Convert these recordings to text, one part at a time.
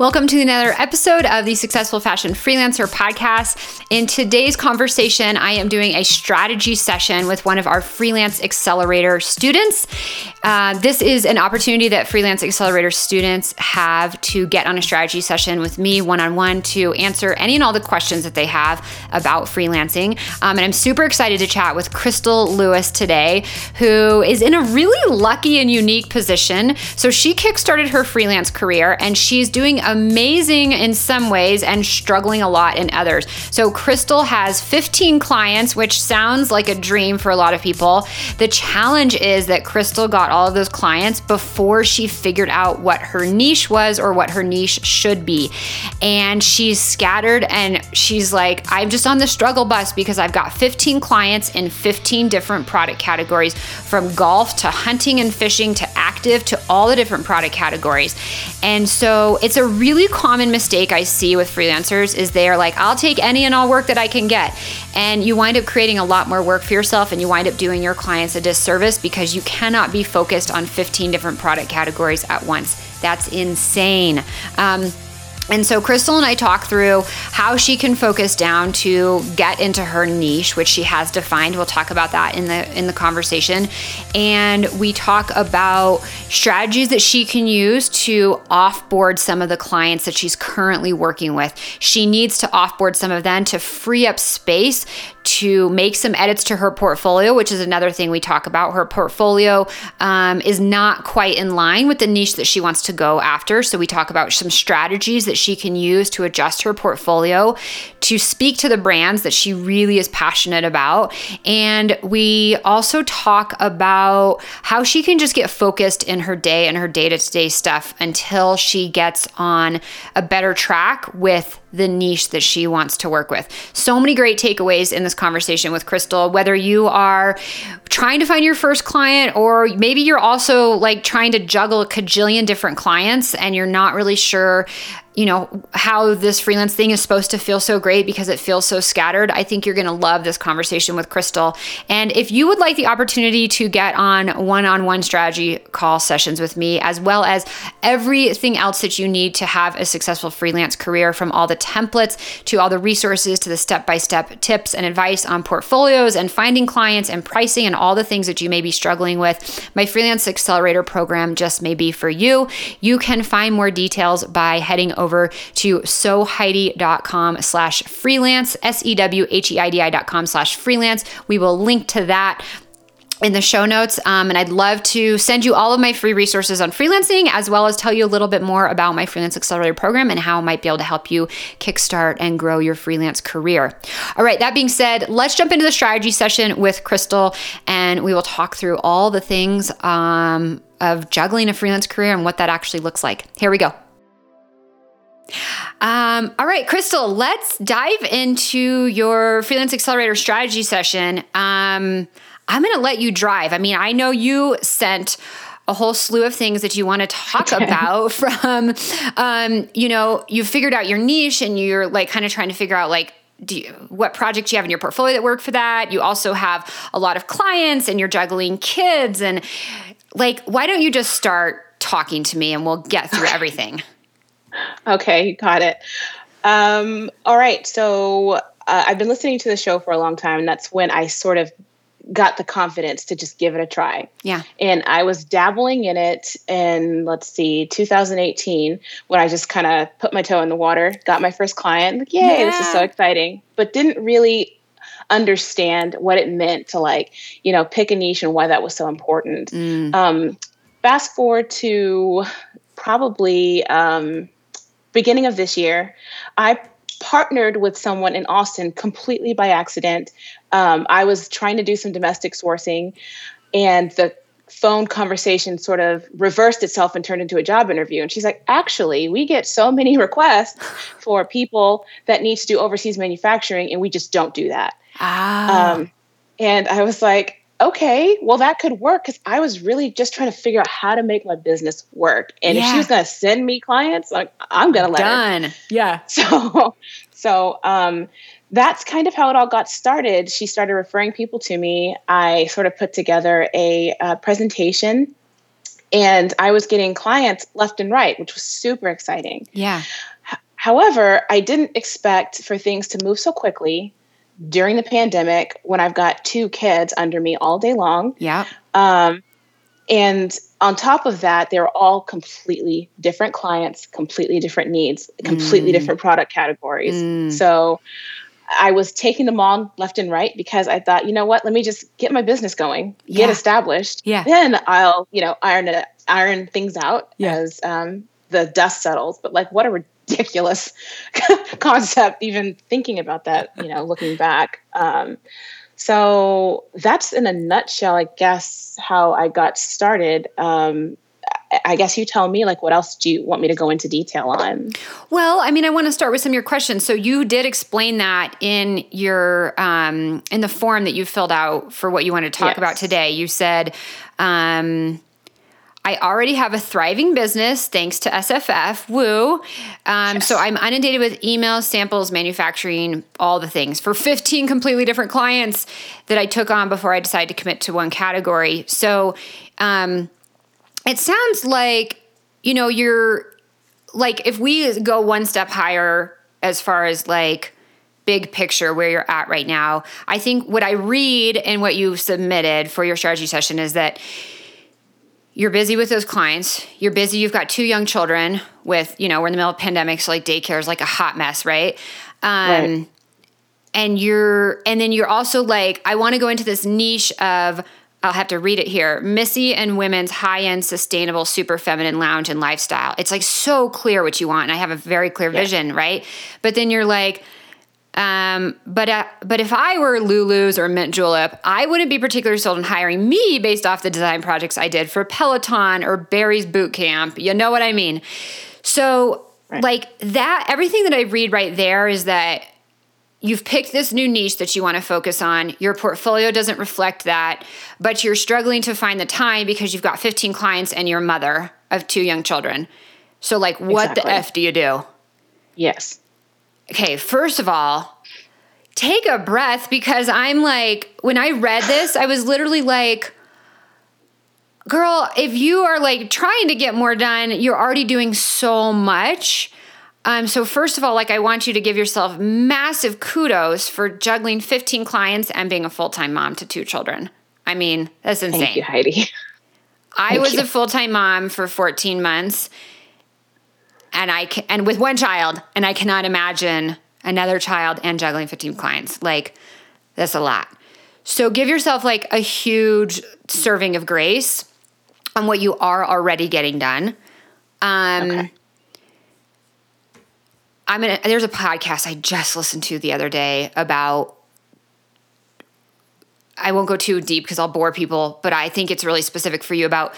Welcome to another episode of the Successful Fashion Freelancer podcast. In today's conversation, I am doing a strategy session with one of our Freelance Accelerator students. Uh, this is an opportunity that Freelance Accelerator students have to get on a strategy session with me one on one to answer any and all the questions that they have about freelancing. Um, and I'm super excited to chat with Krystal Lewis today, who is in a really lucky and unique position. So she kickstarted her freelance career and she's doing amazing in some ways and struggling a lot in others. So, Krystal has 15 clients, which sounds like a dream for a lot of people. The challenge is that Krystal got all of those clients before she figured out what her niche was or what her niche should be. And she's scattered and she's like, I'm just on the struggle bus because I've got 15 clients in 15 different product categories from golf to hunting and fishing to active to all the different product categories. And so it's a really common mistake I see with freelancers is they are like, I'll take any and all work that I can get. And you wind up creating a lot more work for yourself and you wind up doing your clients a disservice because you cannot be focused on 15 different product categories at once. That's insane. Um, and so Krystal and I talk through how she can focus down to get into her niche, which she has defined. We'll talk about that in the in the conversation. And we talk about strategies that she can use to offboard some of the clients that she's currently working with. She needs to offboard some of them to free up space to make some edits to her portfolio, which is another thing we talk about. Her portfolio um, is not quite in line with the niche that she wants to go after. So we talk about some strategies that she can use to adjust her portfolio to speak to the brands that she really is passionate about. And we also talk about how she can just get focused in her day and her day to day stuff until she gets on a better track with the niche that she wants to work with. So many great takeaways in this conversation with Krystal, whether you are trying to find your first client or maybe you're also like trying to juggle a cajillion different clients and you're not really sure you know, how this freelance thing is supposed to feel so great because it feels so scattered. I think you're going to love this conversation with Krystal. And if you would like the opportunity to get on one on one strategy call sessions with me, as well as everything else that you need to have a successful freelance career from all the templates to all the resources to the step by step tips and advice on portfolios and finding clients and pricing and all the things that you may be struggling with, my Freelance Accelerator program just may be for you. You can find more details by heading over to sewheidi.com slash freelance, S-E-W-H-E-I-D-I dot com slash freelance. We will link to that in the show notes. Um, and I'd love to send you all of my free resources on freelancing, as well as tell you a little bit more about my Freelance Accelerator program and how I might be able to help you kickstart and grow your freelance career. All right, that being said, let's jump into the strategy session with Krystal, and we will talk through all the things um, of juggling a freelance career and what that actually looks like. Here we go. Um, all right, Krystal, let's dive into your Freelance Accelerator strategy session. Um, I'm going to let you drive. I mean, I know you sent a whole slew of things that you want to talk about from um, you know you figured out your niche and you're like kind of trying to figure out like you, what projects you have in your portfolio that work for that you also have a lot of clients and you're juggling kids and like why don't you just start talking to me and we'll get through everything okay got it um, all right so uh, i've been listening to the show for a long time and that's when i sort of got the confidence to just give it a try. Yeah. And I was dabbling in it in, let's see, 2018, when I just kind of put my toe in the water, got my first client. Like, yay, yeah. this is so exciting. But didn't really understand what it meant to, like, you know, pick a niche and why that was so important. Mm. Um, fast forward to probably um, beginning of this year, I partnered with someone in Austin completely by accident. Um, I was trying to do some domestic sourcing, and the phone conversation sort of reversed itself and turned into a job interview. And she's like, actually, we get so many requests for people that need to do overseas manufacturing, and we just don't do that. Ah. Um, and I was like, okay, well, that could work because I was really just trying to figure out how to make my business work. And yeah. if she was going to send me clients, like, I'm going to let Done. her. Yeah. So, so um, that's kind of how it all got started. She started referring people to me. I sort of put together a, a presentation and I was getting clients left and right, which was super exciting. Yeah. H- however, I didn't expect for things to move so quickly during the pandemic when I've got two kids under me all day long. Yeah. Um, and on top of that, they're all completely different clients, completely different needs, completely mm. different product categories. Mm. So I was taking them on left and right because I thought, you know what, let me just get my business going, get yeah. established. Yeah. Then I'll, you know, iron it, iron things out yeah. as um, the dust settles. But like, what a ridiculous concept, even thinking about that, you know, looking back. Um, so that's in a nutshell, I guess, how I got started. Um, I guess you tell me, like, what else do you want me to go into detail on? Well, I mean, I want to start with some of your questions. So you did explain that in your um, in the form that you filled out for what you want to talk yes. about today. You said. Um, I already have a thriving business thanks to SFF. Woo. Um, yes. So I'm inundated with emails, samples, manufacturing, all the things for 15 completely different clients that I took on before I decided to commit to one category. So, um, it sounds like, you know, you're like, if we go one step higher as far as like, big picture where you're at right now. I think what I read and what you submitted for your strategy session is that you're busy with those clients. You're busy. You've got two young children with, you know, we're in the middle of pandemic, so like daycare is like a hot mess, right? Um, right. And you're, and then you're also like, I want to go into this niche of I'll have to read it here. Missy and women's high-end sustainable super feminine lounge and lifestyle. It's like so clear what you want and I have a very clear yeah. vision, right? But then you're like um, but uh, but if I were Lulu's or Mint Julep, I wouldn't be particularly sold on hiring me based off the design projects I did for Peloton or Barry's Boot Camp. You know what I mean? So right. like that, everything that I read right there is that you've picked this new niche that you want to focus on. Your portfolio doesn't reflect that, but you're struggling to find the time because you've got 15 clients and you're a mother of two young children. So, like, what exactly. the F do you do? Yes. Okay, first of all, take a breath because I'm like, when I read this, I was literally like, girl, if you are like trying to get more done, you're already doing so much um, so first of all, like I want you to give yourself massive kudos for juggling 15 clients and being a full-time mom to two children. I mean, that's insane. Thank you, Heidi. I was you. a full-time mom for 14 months and I can, and with one child and I cannot imagine another child and juggling 15 clients. Like that's a lot. So give yourself like a huge serving of grace on what you are already getting done. Um, okay I'm gonna. There's a podcast I just listened to the other day about. I won't go too deep because I'll bore people, but I think it's really specific for you about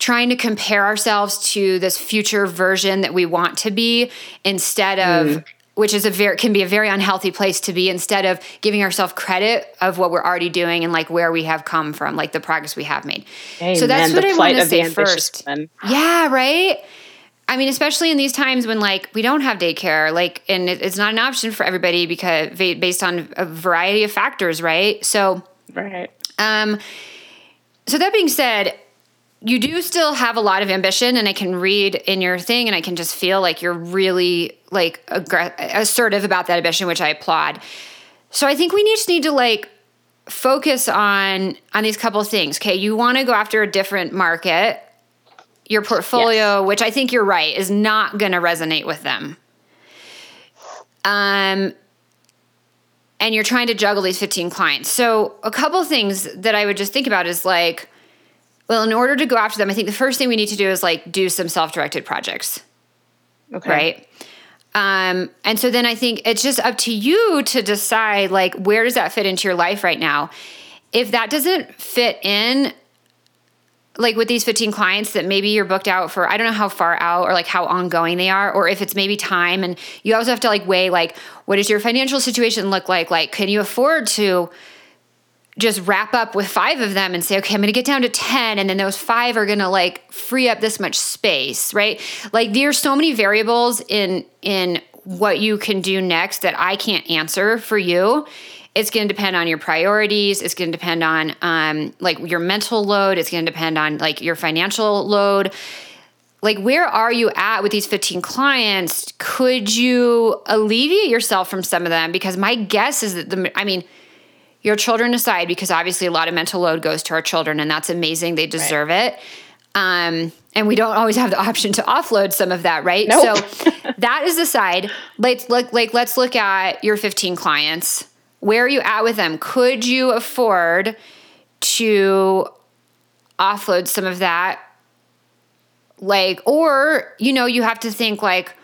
trying to compare ourselves to this future version that we want to be instead of mm. which is a very can be a very unhealthy place to be instead of giving ourselves credit of what we're already doing and like where we have come from like the progress we have made Amen. so that's what i want to say first yeah right I mean, especially in these times when like we don't have daycare, like, and it, it's not an option for everybody because based on a variety of factors, right? So, right. Um, so that being said, you do still have a lot of ambition, and I can read in your thing, and I can just feel like you're really like assertive about that ambition, which I applaud. So I think we just need to like focus on on these couple things. Okay, you want to go after a different market your portfolio, yes. which I think you're right, is not going to resonate with them. Um, and you're trying to juggle these 15 clients. So, a couple things that I would just think about is like, well, in order to go after them, I think the first thing we need to do is like do some self directed projects. Okay. Right. Um, and so then I think it's just up to you to decide like where does that fit into your life right now. If that doesn't fit in, like with these 15 clients that maybe you're booked out for i don't know how far out or like how ongoing they are or if it's maybe time and you also have to like weigh like what does your financial situation look like like can you afford to just wrap up with five of them and say okay i'm gonna get down to 10 and then those five are gonna like free up this much space right? Like there's so many variables in in what you can do next that i can't answer for you. It's going to depend on your priorities it's going to depend on um, like your mental load it's going to depend on like your financial load. Like where are you at with these 15 clients? Could you alleviate yourself from some of them? Because my guess is that the i mean your children aside because obviously a lot of mental load goes to our children and that's amazing. They deserve right. it. Um, and we don't always have the option to offload some of that right? Nope. so that is aside let's look like let's look at your 15 clients. Where are you at with them? Could you afford to offload some of that? Like or you know you have to think like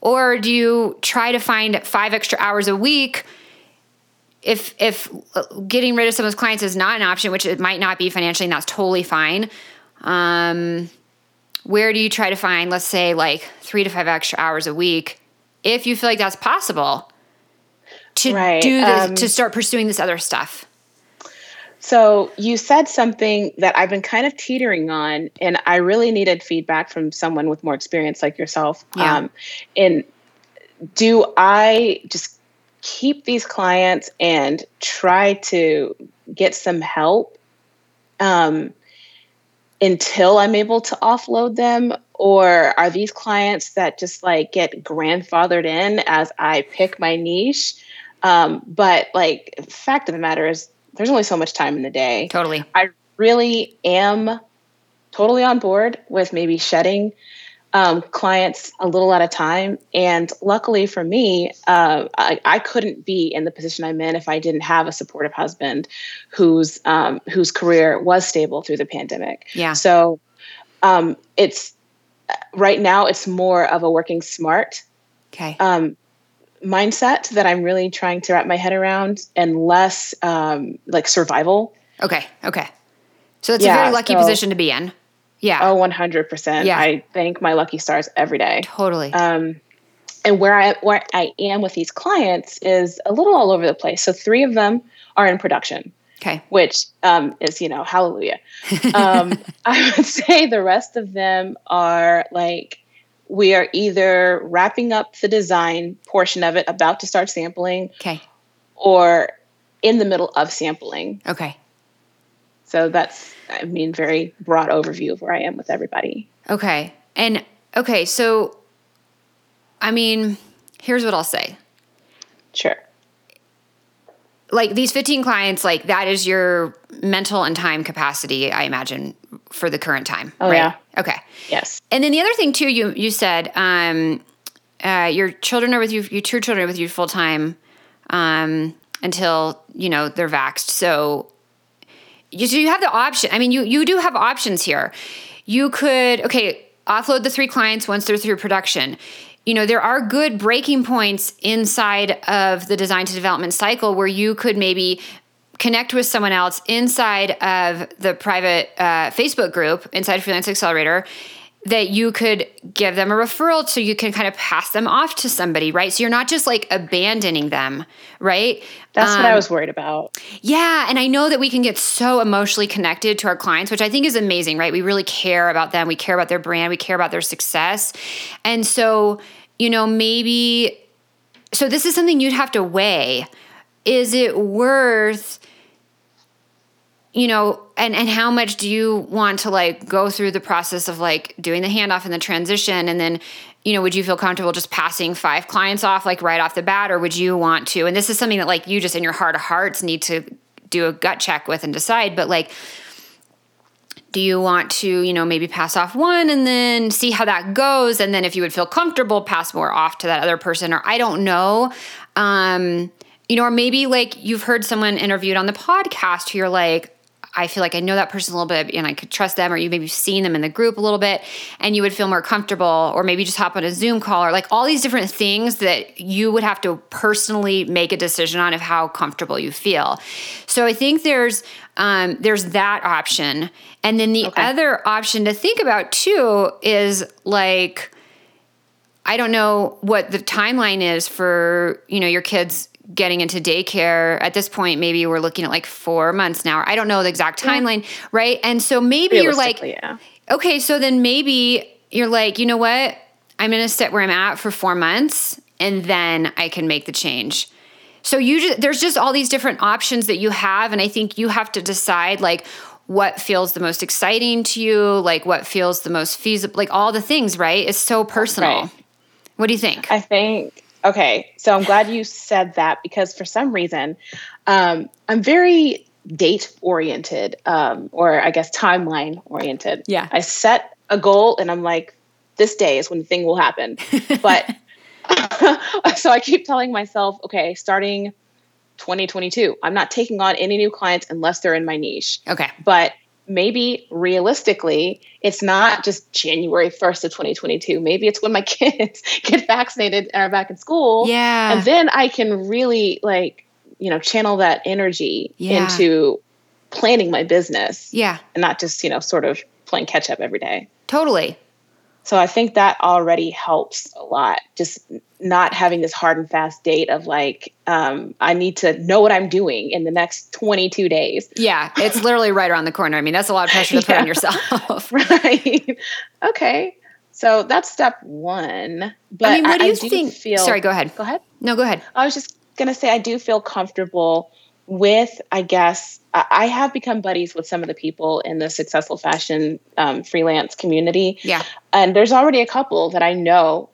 or do you try to find five extra hours a week if if getting rid of some of those clients is not an option which it might not be financially and that's totally fine um, where do you try to find let's say like three to five extra hours a week if you feel like that's possible to right. do this um, to start pursuing this other stuff so you said something that I've been kind of teetering on, and I really needed feedback from someone with more experience like yourself. Yeah. Um, and do I just keep these clients and try to get some help um, until I'm able to offload them? Or are these clients that just like get grandfathered in as I pick my niche? Um, but like, fact of the matter is, there's only so much time in the day. Totally. I really am totally on board with maybe shedding um, clients a little at a time. And luckily for me, uh, I, I, couldn't be in the position I'm in if I didn't have a supportive husband whose um, whose career was stable through the pandemic. Yeah. So um, it's right now it's more of a working smart. Okay. Um, mindset that I'm really trying to wrap my head around and less um, like survival. Okay. Okay. So it's yeah, a very lucky so, position to be in. Yeah. Oh, 100%. Yeah. I thank my lucky stars every day. Totally. Um, and where I where I am with these clients is a little all over the place. So three of them are in production. Okay. Which um, is, you know, hallelujah. Um, I would say the rest of them are like we are either wrapping up the design portion of it, about to start sampling, okay, or in the middle of sampling. Okay. So that's, I mean, very broad overview of where I am with everybody. Okay. And okay, so I mean, here's what I'll say. Sure like these 15 clients like that is your mental and time capacity i imagine for the current time oh right? yeah okay yes and then the other thing too you you said um uh, your children are with you your two children are with you full time um until you know they're vaxxed so you, so you have the option i mean you you do have options here. You could okay offload the three clients once they're through production. You know, there are good breaking points inside of the design to development cycle where you could maybe connect with someone else inside of the private uh, Facebook group, inside Freelance Accelerator, that you could give them a referral so you can kind of pass them off to somebody, right? So you're not just like abandoning them, right? That's um, what I um, was worried about. Yeah. And I know that we can get so emotionally connected to our clients, which I think is amazing, right? We really care about them. We care about their brand. We care about their success. And so, you know, maybe, so this is something you'd have to weigh. Is it worth you know, and and how much do you want to like go through the process of like doing the handoff and the transition? And then you know, would you feel comfortable just passing five clients off like right off the bat or would you want to? And this is something that like you just in your heart of hearts need to do a gut check with and decide but like do you want to you know maybe pass off one and then see how that goes? And then if you would feel comfortable pass more off to that other person or i don't know. Um you know or maybe like you've heard someone interviewed on the podcast who you're like I feel like I know that person a little bit and I could trust them, or you maybe seen them in the group a little bit and you would feel more comfortable, or maybe just hop on a Zoom call, or like all these different things that you would have to personally make a decision on of how comfortable you feel. So I think there's um, there's that option, and then the okay. other option to think about too is like I don't know what the timeline is for you know your kids getting into daycare at this point maybe we're looking at like four months now i don't know the exact timeline yeah. right and so maybe you're like yeah. okay so then maybe you're like you know what i'm to sit where i'm at for four months and then i can make the change So you just, there's just all these different options that you have and I think you have to decide like what feels the most exciting to you, like what feels the most feasible, like all the things, right? It's so personal. Right. What do you think? I think okay. So I'm glad you said that because for some reason, um, I'm very date oriented, um, or I guess timeline oriented. Yeah. I set a goal and I'm like, this day is when the thing will happen. But so I keep telling myself, okay, starting 2022, I'm not taking on any new clients unless they're in my niche. Okay. But maybe realistically, it's not just January 1st of 2022. Maybe it's when my kids get vaccinated and are back in school. Yeah. And then I can really like, you know, channel that energy yeah. into planning my business. Yeah. And not just, you know, sort of playing catch up every day. Totally. So I think that already helps a lot. Just not having this hard and fast date of like, um, I need to know what I'm doing in the next 22 days. Yeah, it's literally right around the corner. I mean, that's a lot of pressure to put on yourself. right. Okay. So that's step one. But I mean, what do you I, I think? Feel, Sorry, go ahead. Go ahead. No, go ahead. I was just gonna say I do feel comfortable with, I guess, I have become buddies with some of the people in the successful fashion um, freelance community. Yeah. And there's already a couple that I know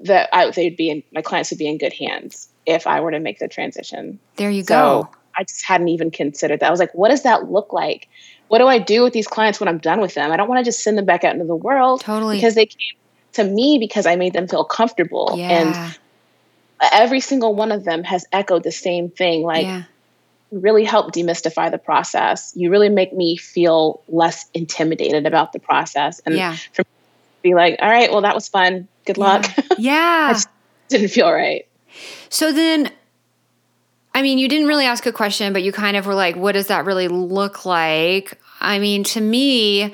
that I, they'd be in, my clients would be in good hands if I were to make the transition. There you so go. I just hadn't even considered that. I was like, what does that look like? What do I do with these clients when I'm done with them? I don't want to just send them back out into the world. Totally. Because they came to me because I made them feel comfortable. Yeah. And every single one of them has echoed the same thing. Like, yeah really help demystify the process. You really make me feel less intimidated about the process. And yeah. for be like, all right, well, that was fun. Good luck. Yeah. It didn't feel right. So then, I mean, you didn't really ask a question, but you kind of were like, what does that really look like? I mean, to me,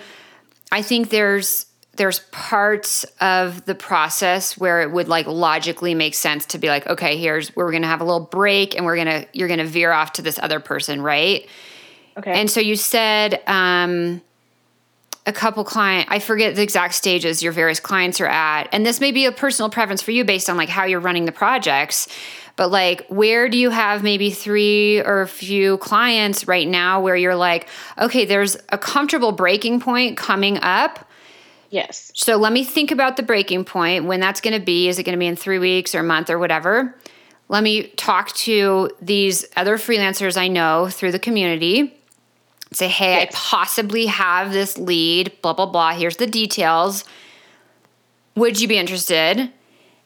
I think there's there's parts of the process where it would like logically make sense to be like okay here's where we're going to have a little break and we're going to you're going to veer off to this other person right? Okay. And so you said um a couple client i forget the exact stages your various clients are at and this may be a personal preference for you based on like how you're running the projects but like where do you have maybe three or a few clients right now where you're like okay there's a comfortable breaking point coming up Yes. So let me think about the breaking point, when that's going to be. Is it going to be in three weeks or a month or whatever? Let me talk to these other freelancers I know through the community. Say, hey, yes. I possibly have this lead, blah, blah, blah. Here's the details. Would you be interested?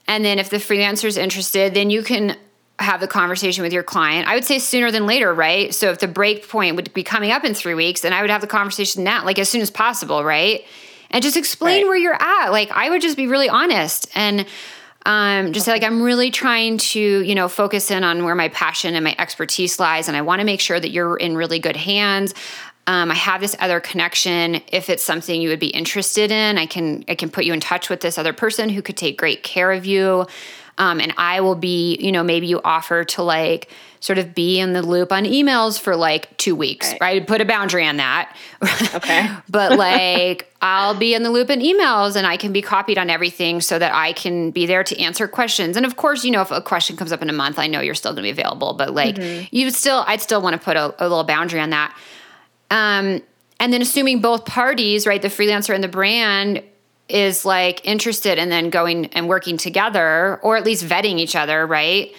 And then if the freelancer is interested, then you can have the conversation with your client. I would say sooner than later, right? So if the break point would be coming up in three weeks, then I would have the conversation now, like as soon as possible, right? And just explain right. where you're at. Like I would just be really honest and um, just okay. like I'm really trying to, you know, focus in on where my passion and my expertise lies, and I want to make sure that you're in really good hands. Um, I have this other connection. If it's something you would be interested in, I can I can put you in touch with this other person who could take great care of you. Um, and I will be, you know, maybe you offer to like sort of be in the loop on emails for like two weeks, right? right? Put a boundary on that. Okay. but like I'll be in the loop in emails and I can be copied on everything so that I can be there to answer questions. And of course, you know, if a question comes up in a month, I know you're still gonna be available, but like mm-hmm. you still, I'd still want to put a, a little boundary on that. Um, and then assuming both parties, right, the freelancer and the brand is like interested in then going and working together or at least vetting each other, right?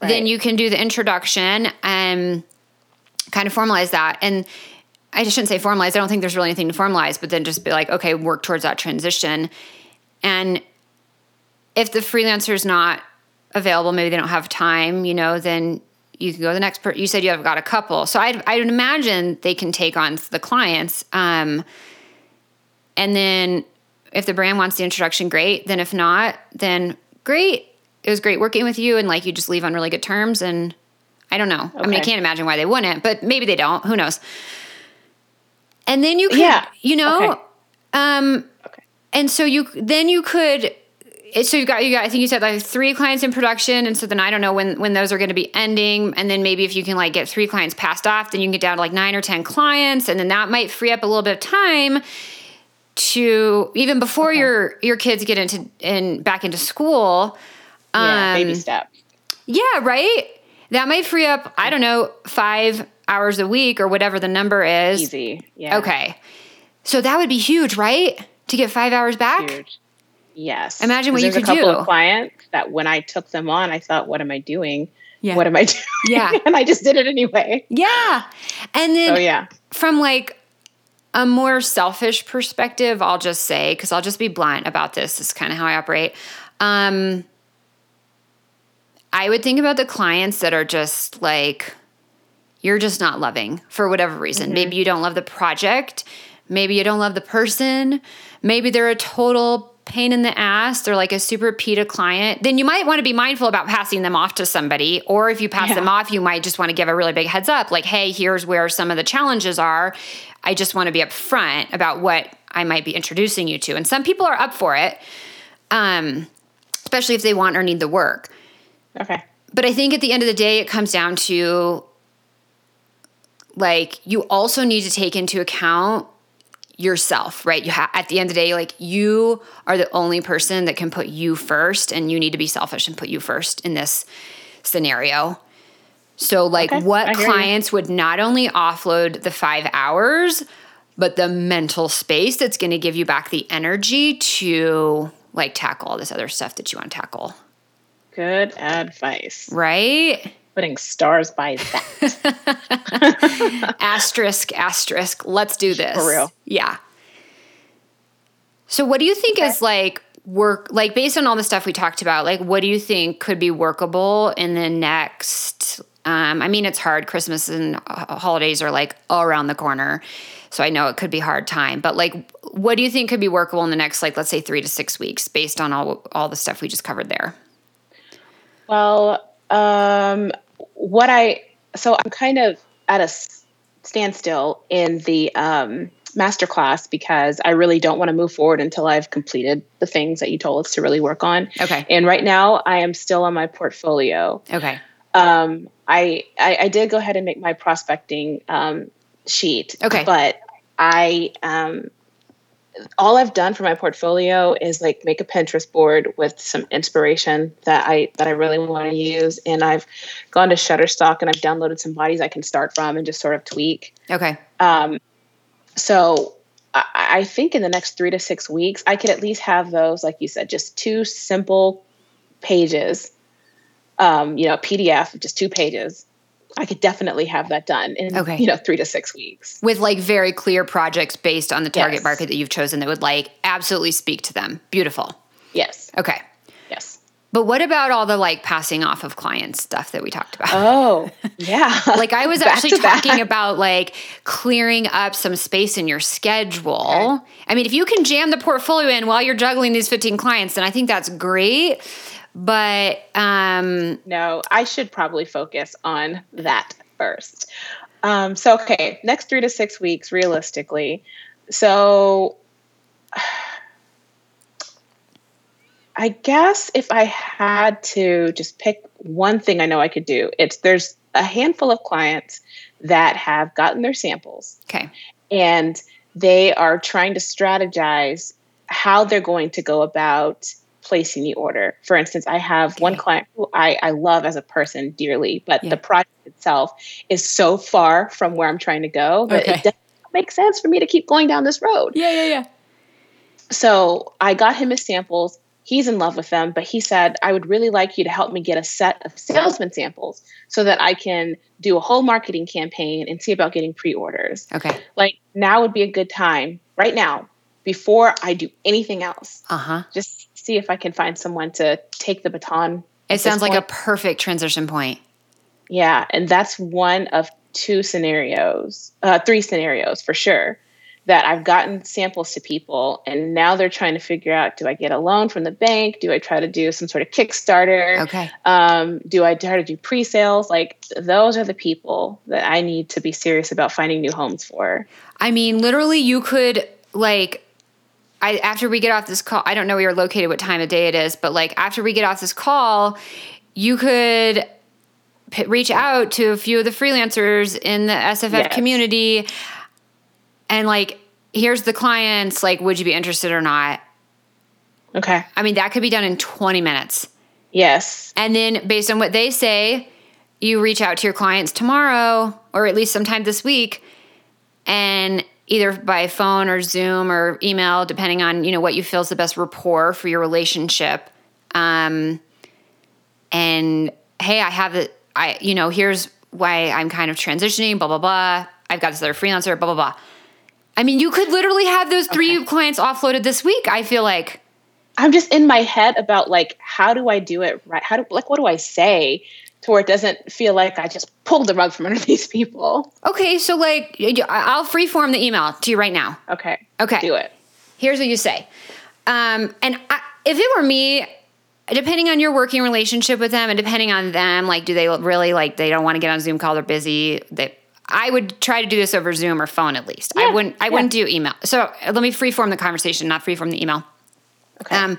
right. Then you can do the introduction and kind of formalize that. And I just shouldn't say formalize. I don't think there's really anything to formalize, but then just be like, okay, work towards that transition. And if the freelancer is not available, maybe they don't have time, you know, then you can go to the next person. You said you have got a couple. So I'd, I'd imagine they can take on the clients. Um, and then if the brand wants the introduction, great. Then if not, then great. It was great working with you and like you just leave on really good terms and I don't know. Okay. I mean, I can't imagine why they wouldn't, but maybe they don't. Who knows? And then you could, yeah. you know, okay. um, okay. and so you then you could. So you got you got. I think you said like three clients in production, and so then I don't know when when those are going to be ending. And then maybe if you can like get three clients passed off, then you can get down to like nine or ten clients, and then that might free up a little bit of time to even before okay. your your kids get into and in, back into school. Um, yeah, baby step. Yeah, right. That might free up, I don't know, five hours a week or whatever the number is. Easy. Yeah. Okay. So that would be huge, right? To get five hours back? Huge. Yes. Imagine what you there's could a couple do. Of clients that when I took them on, I thought, "What am I doing? Yeah. What am I doing?" Yeah. and I just did it anyway. Yeah. And then Oh yeah. from like a more selfish perspective, I'll just say, because I'll just be blunt about this, this is kind of how I operate. Um, I would think about the clients that are just like, you're just not loving for whatever reason. Maybe you don't love the project. Maybe you don't love the person. Maybe they're a total pain in the ass. They're like a super PITA client. Then you might want to be mindful about passing them off to somebody. Or if you pass Yeah. them off, you might just want to give a really big heads up like, hey, here's where some of the challenges are. I just want to be upfront about what I might be introducing you to. And some people are up for it, um, especially if they want or need the work Okay. but I think at the end of the day, it comes down to like you also need to take into account yourself, right? You have at the end of the day, like you are the only person that can put you first, and you need to be selfish and put you first in this scenario. So, like, Okay, what hear you. clients would not only offload the five hours, but the mental space that's going to give you back the energy to like tackle all this other stuff that you want to tackle, Good advice. right? Putting stars by that. asterisk asterisk. Let's do this. For real. yeah. So what do you think is like work like based on all the stuff we talked about like what do you think could be workable in the next um, i mean it's hard. Christmas and holidays are like all around the corner so i know it could be hard time. But like what do you think could be workable in the next like let's say three to six weeks based on all all the stuff we just covered there? Well, um, what I so I'm kind of at a standstill in the um, masterclass because I really don't want to move forward until I've completed the things that you told us to really work on. okay And right now, I am still on my portfolio. okay Um, I, I I did go ahead and make my prospecting um, sheet. Okay. but I um, all I've done for my portfolio is like make a Pinterest board with some inspiration that I that I really want to use, and I've gone to Shutterstock and I've downloaded some bodies I can start from and just sort of tweak. okay Um, so I, I think in the next three to six weeks, I could at least have those, like you said, just two simple pages. Um, you know, a PDF, just two pages. I could definitely have that done in Okay. you know three to six weeks. with like very clear projects based on the target Yes. market that you've chosen that would like absolutely speak to them. Beautiful. Yes, Okay. yes. But what about all the like passing off of clients stuff that we talked about? Oh, yeah. like I was actually to that. talking about like clearing up some space in your schedule. I mean, if you can jam the portfolio in while you're juggling these 15 clients, then I think that's great. But um No, I should probably focus on that first. Um, so, okay, next three to six weeks, realistically. So, I guess if I had to just pick one thing I know I could do, it's there's a handful of clients that have gotten their samples okay. and they are trying to strategize how they're going to go about placing the order. For instance, I have one client who I, I love as a person dearly, but Yeah. the project itself is so far from where I'm trying to go that Okay. it doesn't make sense for me to keep going down this road. Yeah, yeah, yeah. So I got him his samples. He's in love with them, but he said, I would really like you to help me get a set of salesman samples so that I can do a whole marketing campaign and see about getting pre orders Okay. like now would be a good time right now before I do anything else. Uh-huh. Just see if I can find someone to take the baton. It sounds like a perfect transition point. yeah, and that's one of two scenarios, uh, three scenarios for sure. That I've gotten samples to people, and now they're trying to figure out: Do I get a loan from the bank? Do I try to do some sort of Kickstarter? Okay. Um, do I try to do pre-sales? Like those are the people that I need to be serious about finding new homes for. I mean, literally, you could like, I after we get off this call, I don't know where you're located, what time of day it is, but like after we get off this call, you could p- reach out to a few of the freelancers in the SFF Yes. community, and like, here's the clients. Like, would you be interested or not? Okay. I mean, that could be done in 20 minutes. Yes. And then based on what they say, you reach out to your clients tomorrow or at least sometime this week and either by phone or Zoom or email, depending on, you know, what you feel is the best rapport for your relationship. Um, and hey, I have it. I, you know, here's why I'm kind of transitioning, blah, blah, blah. I've got this other freelancer, blah, blah, blah. I mean, you could literally have those three okay. clients offloaded this week. I feel like. I'm just in my head about like, how do I do it right? How do, like, what do I say to where it doesn't feel like I just pulled the rug from under these people? Okay. So, like, I'll freeform the email to you right now. Okay. Okay. Do it. Here's what you say. Um, and I, if it were me, depending on your working relationship with them and depending on them, like, do they really like, they don't want to get on Zoom call, they're busy, they, I would try to do this over Zoom or phone at least. Yeah, I wouldn't. I yeah. wouldn't do email. So let me freeform the conversation, not freeform the email. Okay. Um,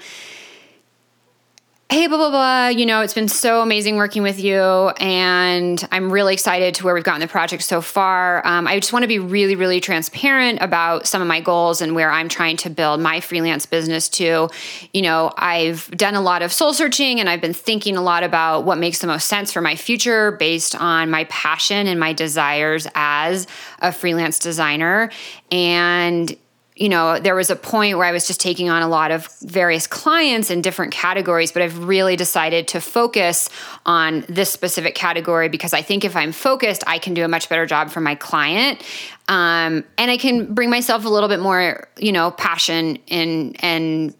hey, blah, blah, blah, you know, it's been so amazing working with you. And I'm really excited to where we've gotten the project so far. Um, I just want to be really, really transparent about some of my goals and where I'm trying to build my freelance business to. You know, I've done a lot of soul searching and I've been thinking a lot about what makes the most sense for my future based on my passion and my desires as a freelance designer. And you know, there was a point where I was just taking on a lot of various clients in different categories, but I've really decided to focus on this specific category because I think if I'm focused, I can do a much better job for my client. Um, and I can bring myself a little bit more, you know, passion and, and,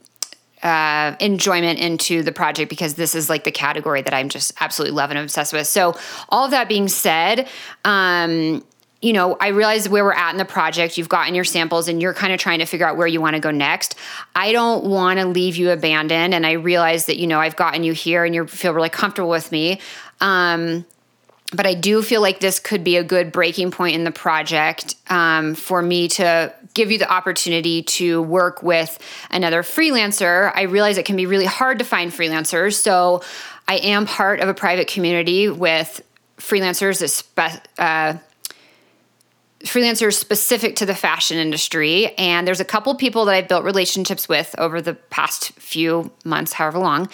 uh, enjoyment into the project because this is like the category that I'm just absolutely love and obsessed with. So, all of that being said, um, you know, I realize where we're at in the project. You've gotten your samples and you're kind of trying to figure out where you want to go next. I don't want to leave you abandoned. And I realize that, you know, I've gotten you here and you feel really comfortable with me. Um, but I do feel like this could be a good breaking point in the project um, for me to give you the opportunity to work with another freelancer. I realize it can be really hard to find freelancers. So I am part of a private community with freelancers uh, freelancers specific to the fashion industry. And there's a couple people that I've built relationships with over the past few months, however long,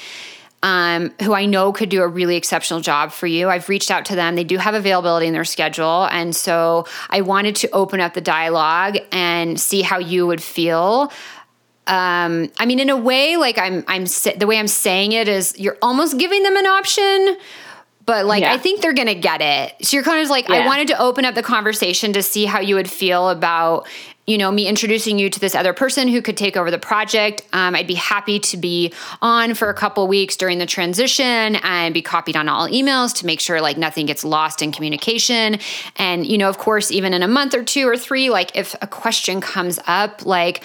um, who I know could do a really exceptional job for you. I've reached out to them. They do have availability in their schedule. And so I wanted to open up the dialogue and see how you would feel. Um, I mean, in a way, like I'm, I'm the way I'm saying it is, you're almost giving them an option, but like yeah. I think they're gonna get it. So you're kind of like, yeah. I wanted to open up the conversation to see how you would feel about, you know, me introducing you to this other person who could take over the project. Um, I'd be happy to be on for a couple weeks during the transition and be copied on all emails to make sure like nothing gets lost in communication. And, you know, of course, even in a month or two or three, like if a question comes up, like,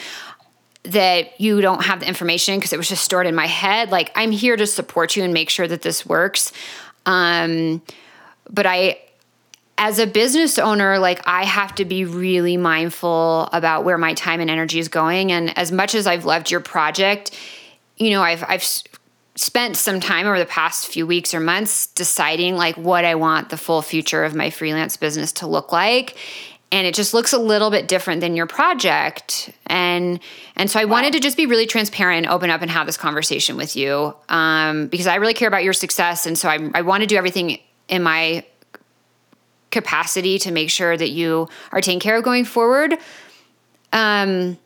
that you don't have the information because it was just stored in my head. Like, I'm here to support you and make sure that this works. Um, but I, as a business owner, like I have to be really mindful about where my time and energy is going. And as much as I've loved your project, you know, I've I've spent some time over the past few weeks or months deciding like what I want the full future of my freelance business to look like and it just looks a little bit different than your project and and so i wow. wanted to just be really transparent and open up and have this conversation with you um, because i really care about your success and so I, I want to do everything in my capacity to make sure that you are taken care of going forward um,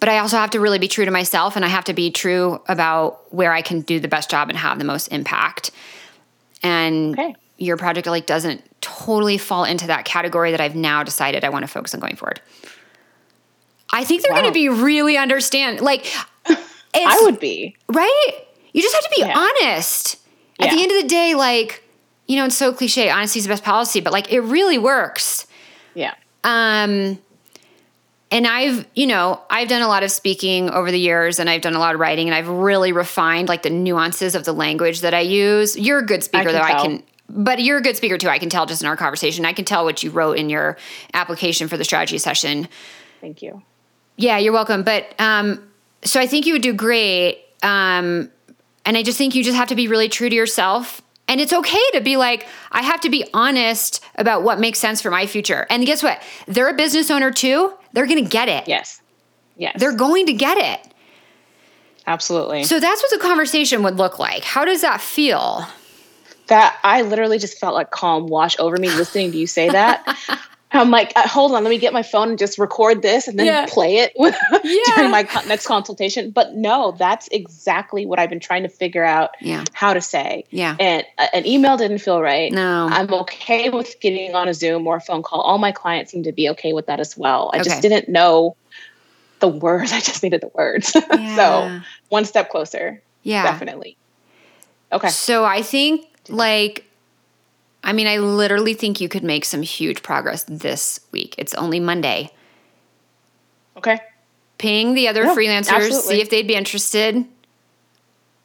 but i also have to really be true to myself and i have to be true about where i can do the best job and have the most impact and okay. your project like doesn't totally fall into that category that I've now decided I want to focus on going forward. I think they're wow. going to be really understand. Like, I would be right. You just have to be yeah. honest. At yeah. the end of the day, like, you know, it's so cliche. Honesty is the best policy, but like, it really works. Yeah. Um, and I've, you know, I've done a lot of speaking over the years and I've done a lot of writing and I've really refined like the nuances of the language that I use. You're a good speaker though. I can but you're a good speaker too. I can tell just in our conversation. I can tell what you wrote in your application for the strategy session. Thank you. Yeah, you're welcome. But um, so I think you would do great. Um, and I just think you just have to be really true to yourself. And it's okay to be like, I have to be honest about what makes sense for my future. And guess what? They're a business owner too. They're going to get it. Yes. Yes. They're going to get it. Absolutely. So that's what the conversation would look like. How does that feel? That I literally just felt like calm wash over me listening to you say that. I'm like, uh, hold on, let me get my phone and just record this and then Yeah. play it with, Yeah. during my next consultation. But no, that's exactly what I've been trying to figure out Yeah. how to say. Yeah. And uh, an email didn't feel right. No. I'm okay with getting on a Zoom or a phone call. All my clients seem to be okay with that as well. I Okay. just didn't know the words. I just needed the words. Yeah. so one step closer, yeah. definitely. Okay. So I think like I mean I literally think you could make some huge progress this week. It's only Monday. Okay. Ping the other No, freelancers, absolutely. see if they'd be interested.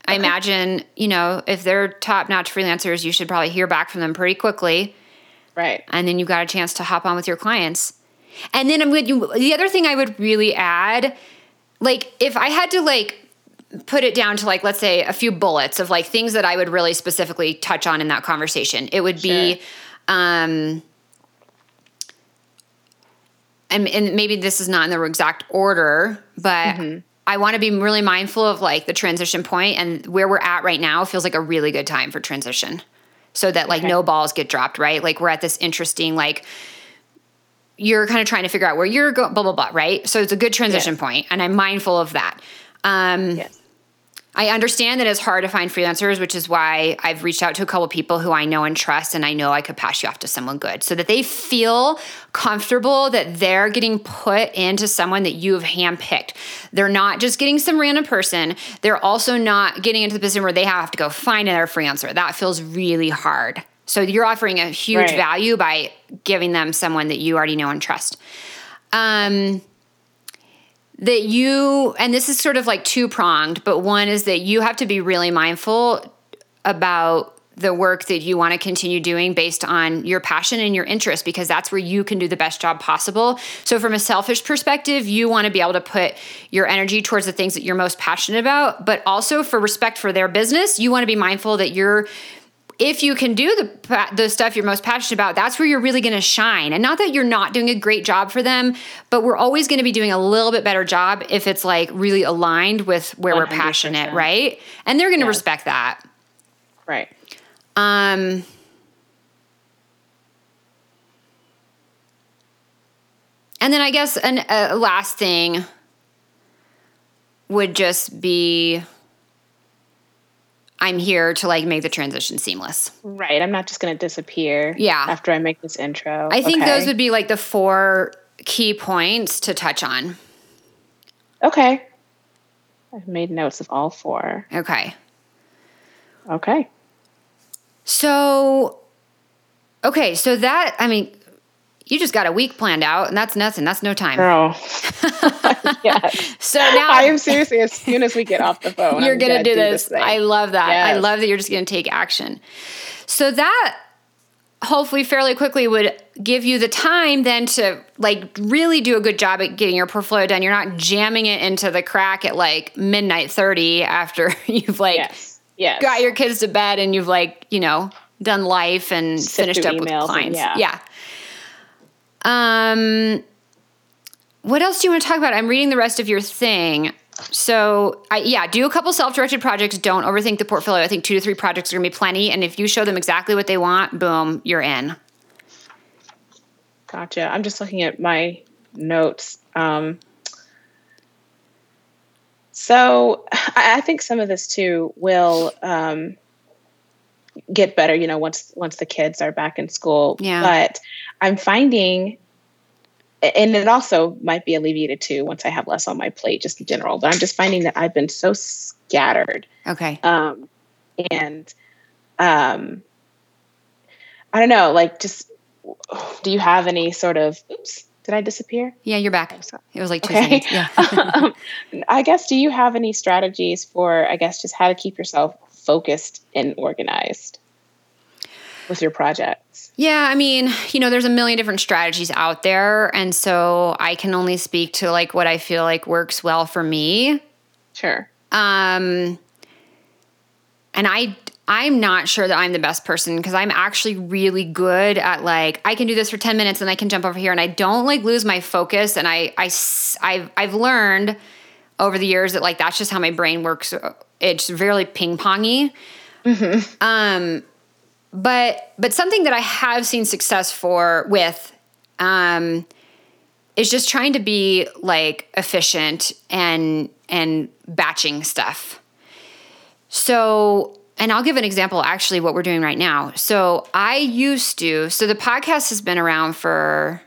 I imagine, you know, if they're top-notch freelancers, you should probably hear back from them pretty quickly. Right. and then you've got a chance to hop on with your clients. And then I'm you the other thing I would really add, like if I had to like put it down to like let's say a few bullets of like things that I would really specifically touch on in that conversation, it would be Sure. um and, and maybe this is not in the exact order, but I want to be really mindful of like the transition point and where we're at right now feels like a really good time for transition. So that like Okay. no balls get dropped, right? Like we're at this interesting like you're kind of trying to figure out where you're going, blah blah blah, right? So it's a good transition Yes. point, and I'm mindful of that. Um, Yes. I understand that it's hard to find freelancers, which is why I've reached out to a couple people who I know and trust, and I know I could pass you off to someone good so that they feel comfortable that they're getting put into someone that you have handpicked. They're not just getting some random person, they're also not getting into the position where they have to go find another freelancer. That feels really hard. So you're offering a huge Right. value by giving them someone that you already know and trust. Um, that you and this is sort of like two pronged but one is that you have to be really mindful about the work that you want to continue doing based on your passion and your interest because that's where you can do the best job possible. So from a selfish perspective, you want to be able to put your energy towards the things that you're most passionate about, but also for respect for their business, you want to be mindful that you're if you can do the the stuff you're most passionate about, that's where you're really going to shine. And not that you're not doing a great job for them, but we're always going to be doing a little bit better job if it's like really aligned with where we're passionate, right? And they're going to Yes. respect that. Right. Um And then I guess an a last thing would just be I'm here to like make the transition seamless. Right. I'm not just going to disappear. Yeah. After I make this intro. I think Okay. those would be like the four key points to touch on. Okay. I've made notes of all four. Okay. Okay. So, okay, so that, I mean, you just got a week planned out, and that's nothing. That's no time. Girl. yes. So now I am seriously, as soon as we get off the phone, you're I'm going to do gonna this. thing. I love that. I love that you're just going to take action. So that hopefully fairly quickly would give you the time then to like really do a good job at getting your portfolio done. You're not jamming it into the crack at like midnight 30 after you've like yes. Yes. got your kids to bed and you've like you know done life and Sit finished up with clients yeah. Um what else do you want to talk about i'm reading the rest of your thing so I, yeah do a couple self-directed projects don't overthink the portfolio i think two to three projects are going to be plenty and if you show them exactly what they want boom you're in Gotcha. I'm just looking at my notes. Um, so I, I think some of this too will um, get better. You know, once once the kids are back in school. Yeah. But I'm finding, and it also might be alleviated too once I have less on my plate, just in general. But I'm just finding that I've been so scattered okay um, and um, I don't know, like just do you have any sort of oops, did I disappear? yeah you're back it was like two Okay. seconds yeah um, I guess do you have any strategies for I guess just how to keep yourself focused and organized with your projects? Yeah, I mean, you know, there's a million different strategies out there. And so I can only speak to like what I feel like works well for me. Sure. Um, and I, I'm not sure that I'm the best person because I'm actually really good at like I can do this for 10 minutes and I can jump over here and I don't like lose my focus and I I I've I've learned over the years that like that's just how my brain works. It's very ping pongy. Um, but but something that I have seen success for with um, is just trying to be like efficient and and batching stuff. So, and I'll give an example actually what we're doing right now. So, I used to so the podcast has been around for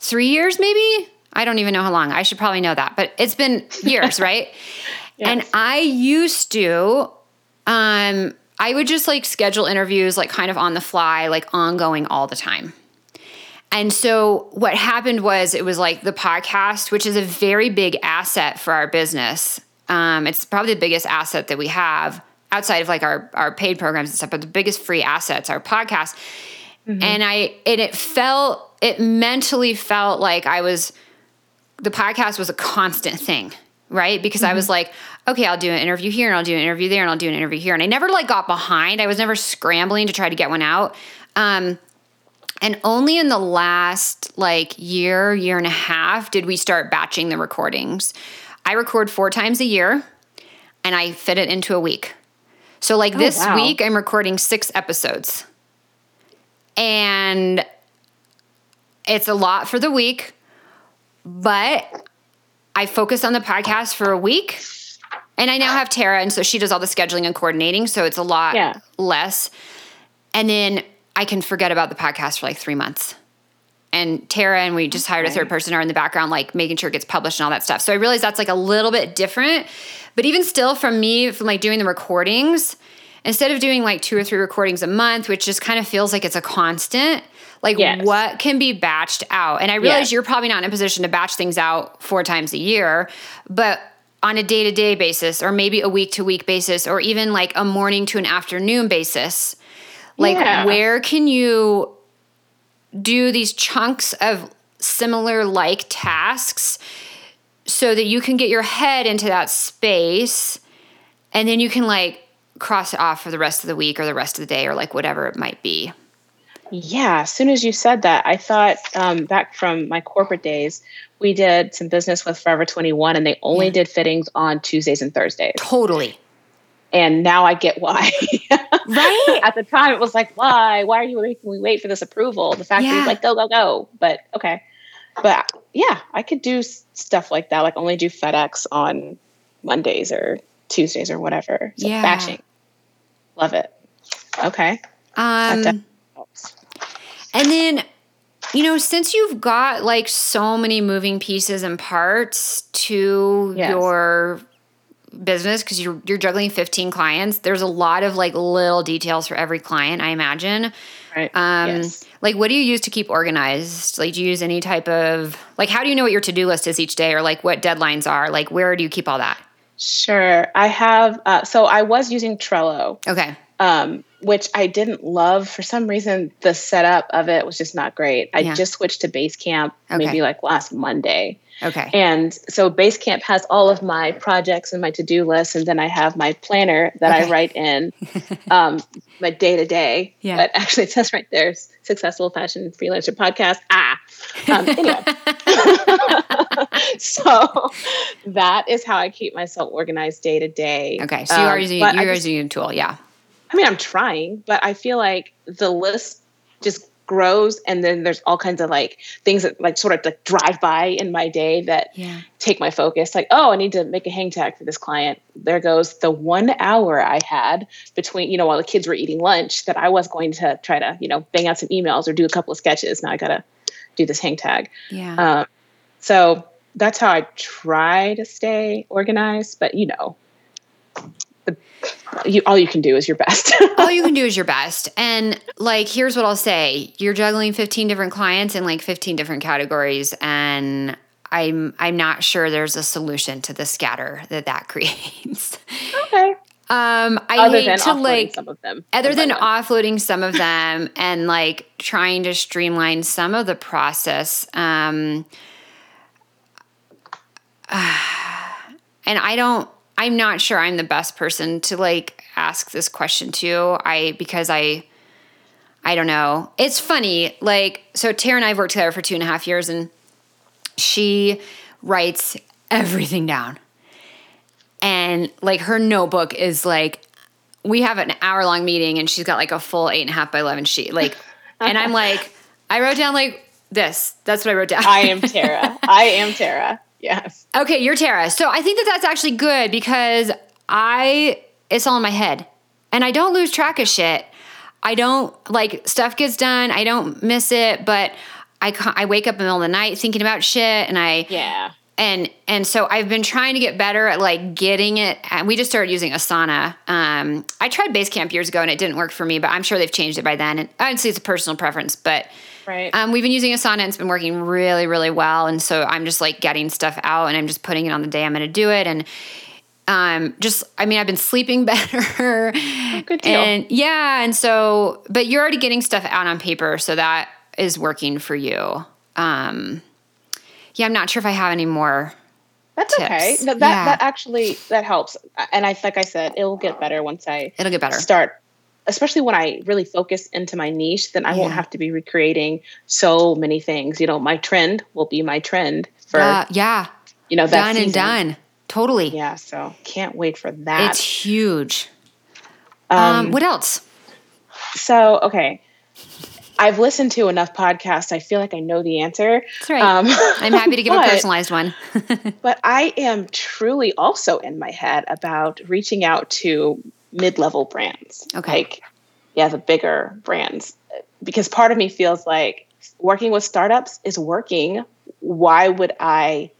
3 years maybe? I don't even know how long. I should probably know that, but it's been years, right? Yes. And I used to um I would just like schedule interviews like kind of on the fly, like ongoing all the time. And so what happened was it was like the podcast, which is a very big asset for our business. Um, it's probably the biggest asset that we have outside of like our, our paid programs and stuff, but the biggest free assets, our podcast. Mm-hmm. And I, and it felt, it mentally felt like I was, the podcast was a constant thing right? Because mm-hmm. I was mm-hmm. like, okay, I'll do an interview here and I'll do an interview there and I'll do an interview here. And I never like got behind. I was never scrambling to try to get one out. Um, and only in the last like year, year and a half did we start batching the recordings. I record four times a year and I fit it into a week. So, like oh, this wow. week, I'm recording six episodes. And it's a lot for the week, but I focus on the podcast for a week. And I now uh, have Tara, and so she does all the scheduling and coordinating. So it's a lot yeah. less. And then I can forget about the podcast for like three months. And Tara and we just hired a third person are in the background, like making sure it gets published and all that stuff. So I realize that's like a little bit different. But even still, from me, from like doing the recordings, instead of doing like two or three recordings a month, which just kind of feels like it's a constant, like yes. what can be batched out? And I realize yes. you're probably not in a position to batch things out four times a year, but on a day to day basis, or maybe a week to week basis, or even like a morning to an afternoon basis, like yeah. where can you do these chunks of similar like tasks so that you can get your head into that space and then you can like cross it off for the rest of the week or the rest of the day or like whatever it might be. Yeah, as soon as you said that, I thought um, back from my corporate days, we did some business with Forever 21 and they only yeah. did fittings on Tuesdays and Thursdays. Totally. And now I get why. right. At the time, it was like, why? Why are you making me wait for this approval? The fact yeah. that he's like, go, go, go. But okay. But yeah, I could do stuff like that, like only do FedEx on Mondays or Tuesdays or whatever. So yeah. batching. Love it. Okay. Um, and then, you know, since you've got like so many moving pieces and parts to yes. your business because you're you're juggling 15 clients there's a lot of like little details for every client i imagine. Right. Um yes. like what do you use to keep organized? Like do you use any type of like how do you know what your to-do list is each day or like what deadlines are? Like where do you keep all that? Sure. I have uh, so i was using trello. Okay um which I didn't love. For some reason, the setup of it was just not great. I yeah. just switched to Basecamp okay. maybe like last Monday. Okay. And so Basecamp has all of my projects and my to do list, and then I have my planner that okay. I write in um, my day to day. Yeah. But actually, it says right there successful fashion freelancer podcast. Ah. Um, anyway. so that is how I keep myself organized day to day. Okay. So you are um, using, you are using a tool. Yeah. I mean, I'm trying, but I feel like the list just grows and then there's all kinds of like things that like sort of like drive by in my day that yeah. take my focus. Like oh i need to make a hang tag for this client. There goes the one hour i had between you know while the kids were eating lunch that i was going to try to you know bang out some emails or do a couple of sketches. Now i gotta do this hang tag. Yeah. Um, so that's how i try to stay organized but you know you, all you can do is your best. all you can do is your best. And like, here's what I'll say: you're juggling 15 different clients in like 15 different categories, and I'm I'm not sure there's a solution to the scatter that that creates. Okay. Um, I other hate to like some of them. Other than offloading some of them and like trying to streamline some of the process. Um, uh, and I don't I'm not sure I'm the best person to like ask this question to. I because I I don't know. It's funny. Like, so Tara and I have worked together for two and a half years and she writes everything down. And like her notebook is like we have an hour long meeting and she's got like a full eight and a half by 11 sheet. Like, and I'm like, I wrote down like this. That's what I wrote down. I am Tara. I am Tara. Yes. Okay, you're Tara. So I think that that's actually good because I, it's all in my head and I don't lose track of shit. I don't like stuff gets done. I don't miss it, but I, I wake up in the middle of the night thinking about shit and I, yeah and and so I've been trying to get better at like getting it. And we just started using Asana. Um, I tried Basecamp years ago and it didn't work for me, but I'm sure they've changed it by then. And I'd it's a personal preference, but right. Um, we've been using Asana and it's been working really, really well. And so I'm just like getting stuff out and I'm just putting it on the day I'm going to do it. And um, just I mean I've been sleeping better. Oh, good deal. And yeah, and so but you're already getting stuff out on paper, so that is working for you. Um, yeah, I'm not sure if I have any more. That's tips. okay. That that, yeah. that actually that helps. And I like I said, it'll get better once I it'll get better. Start, especially when I really focus into my niche. Then I yeah. won't have to be recreating so many things. You know, my trend will be my trend for uh, yeah. You know, done and done. Totally. Yeah. So can't wait for that. It's huge. Um, um what else? So okay. I've listened to enough podcasts. I feel like I know the answer. That's right. Um, I'm happy to give but, a personalized one. but I am truly also in my head about reaching out to mid-level brands. Okay. Like, yeah, the bigger brands, because part of me feels like working with startups is working. Why would I,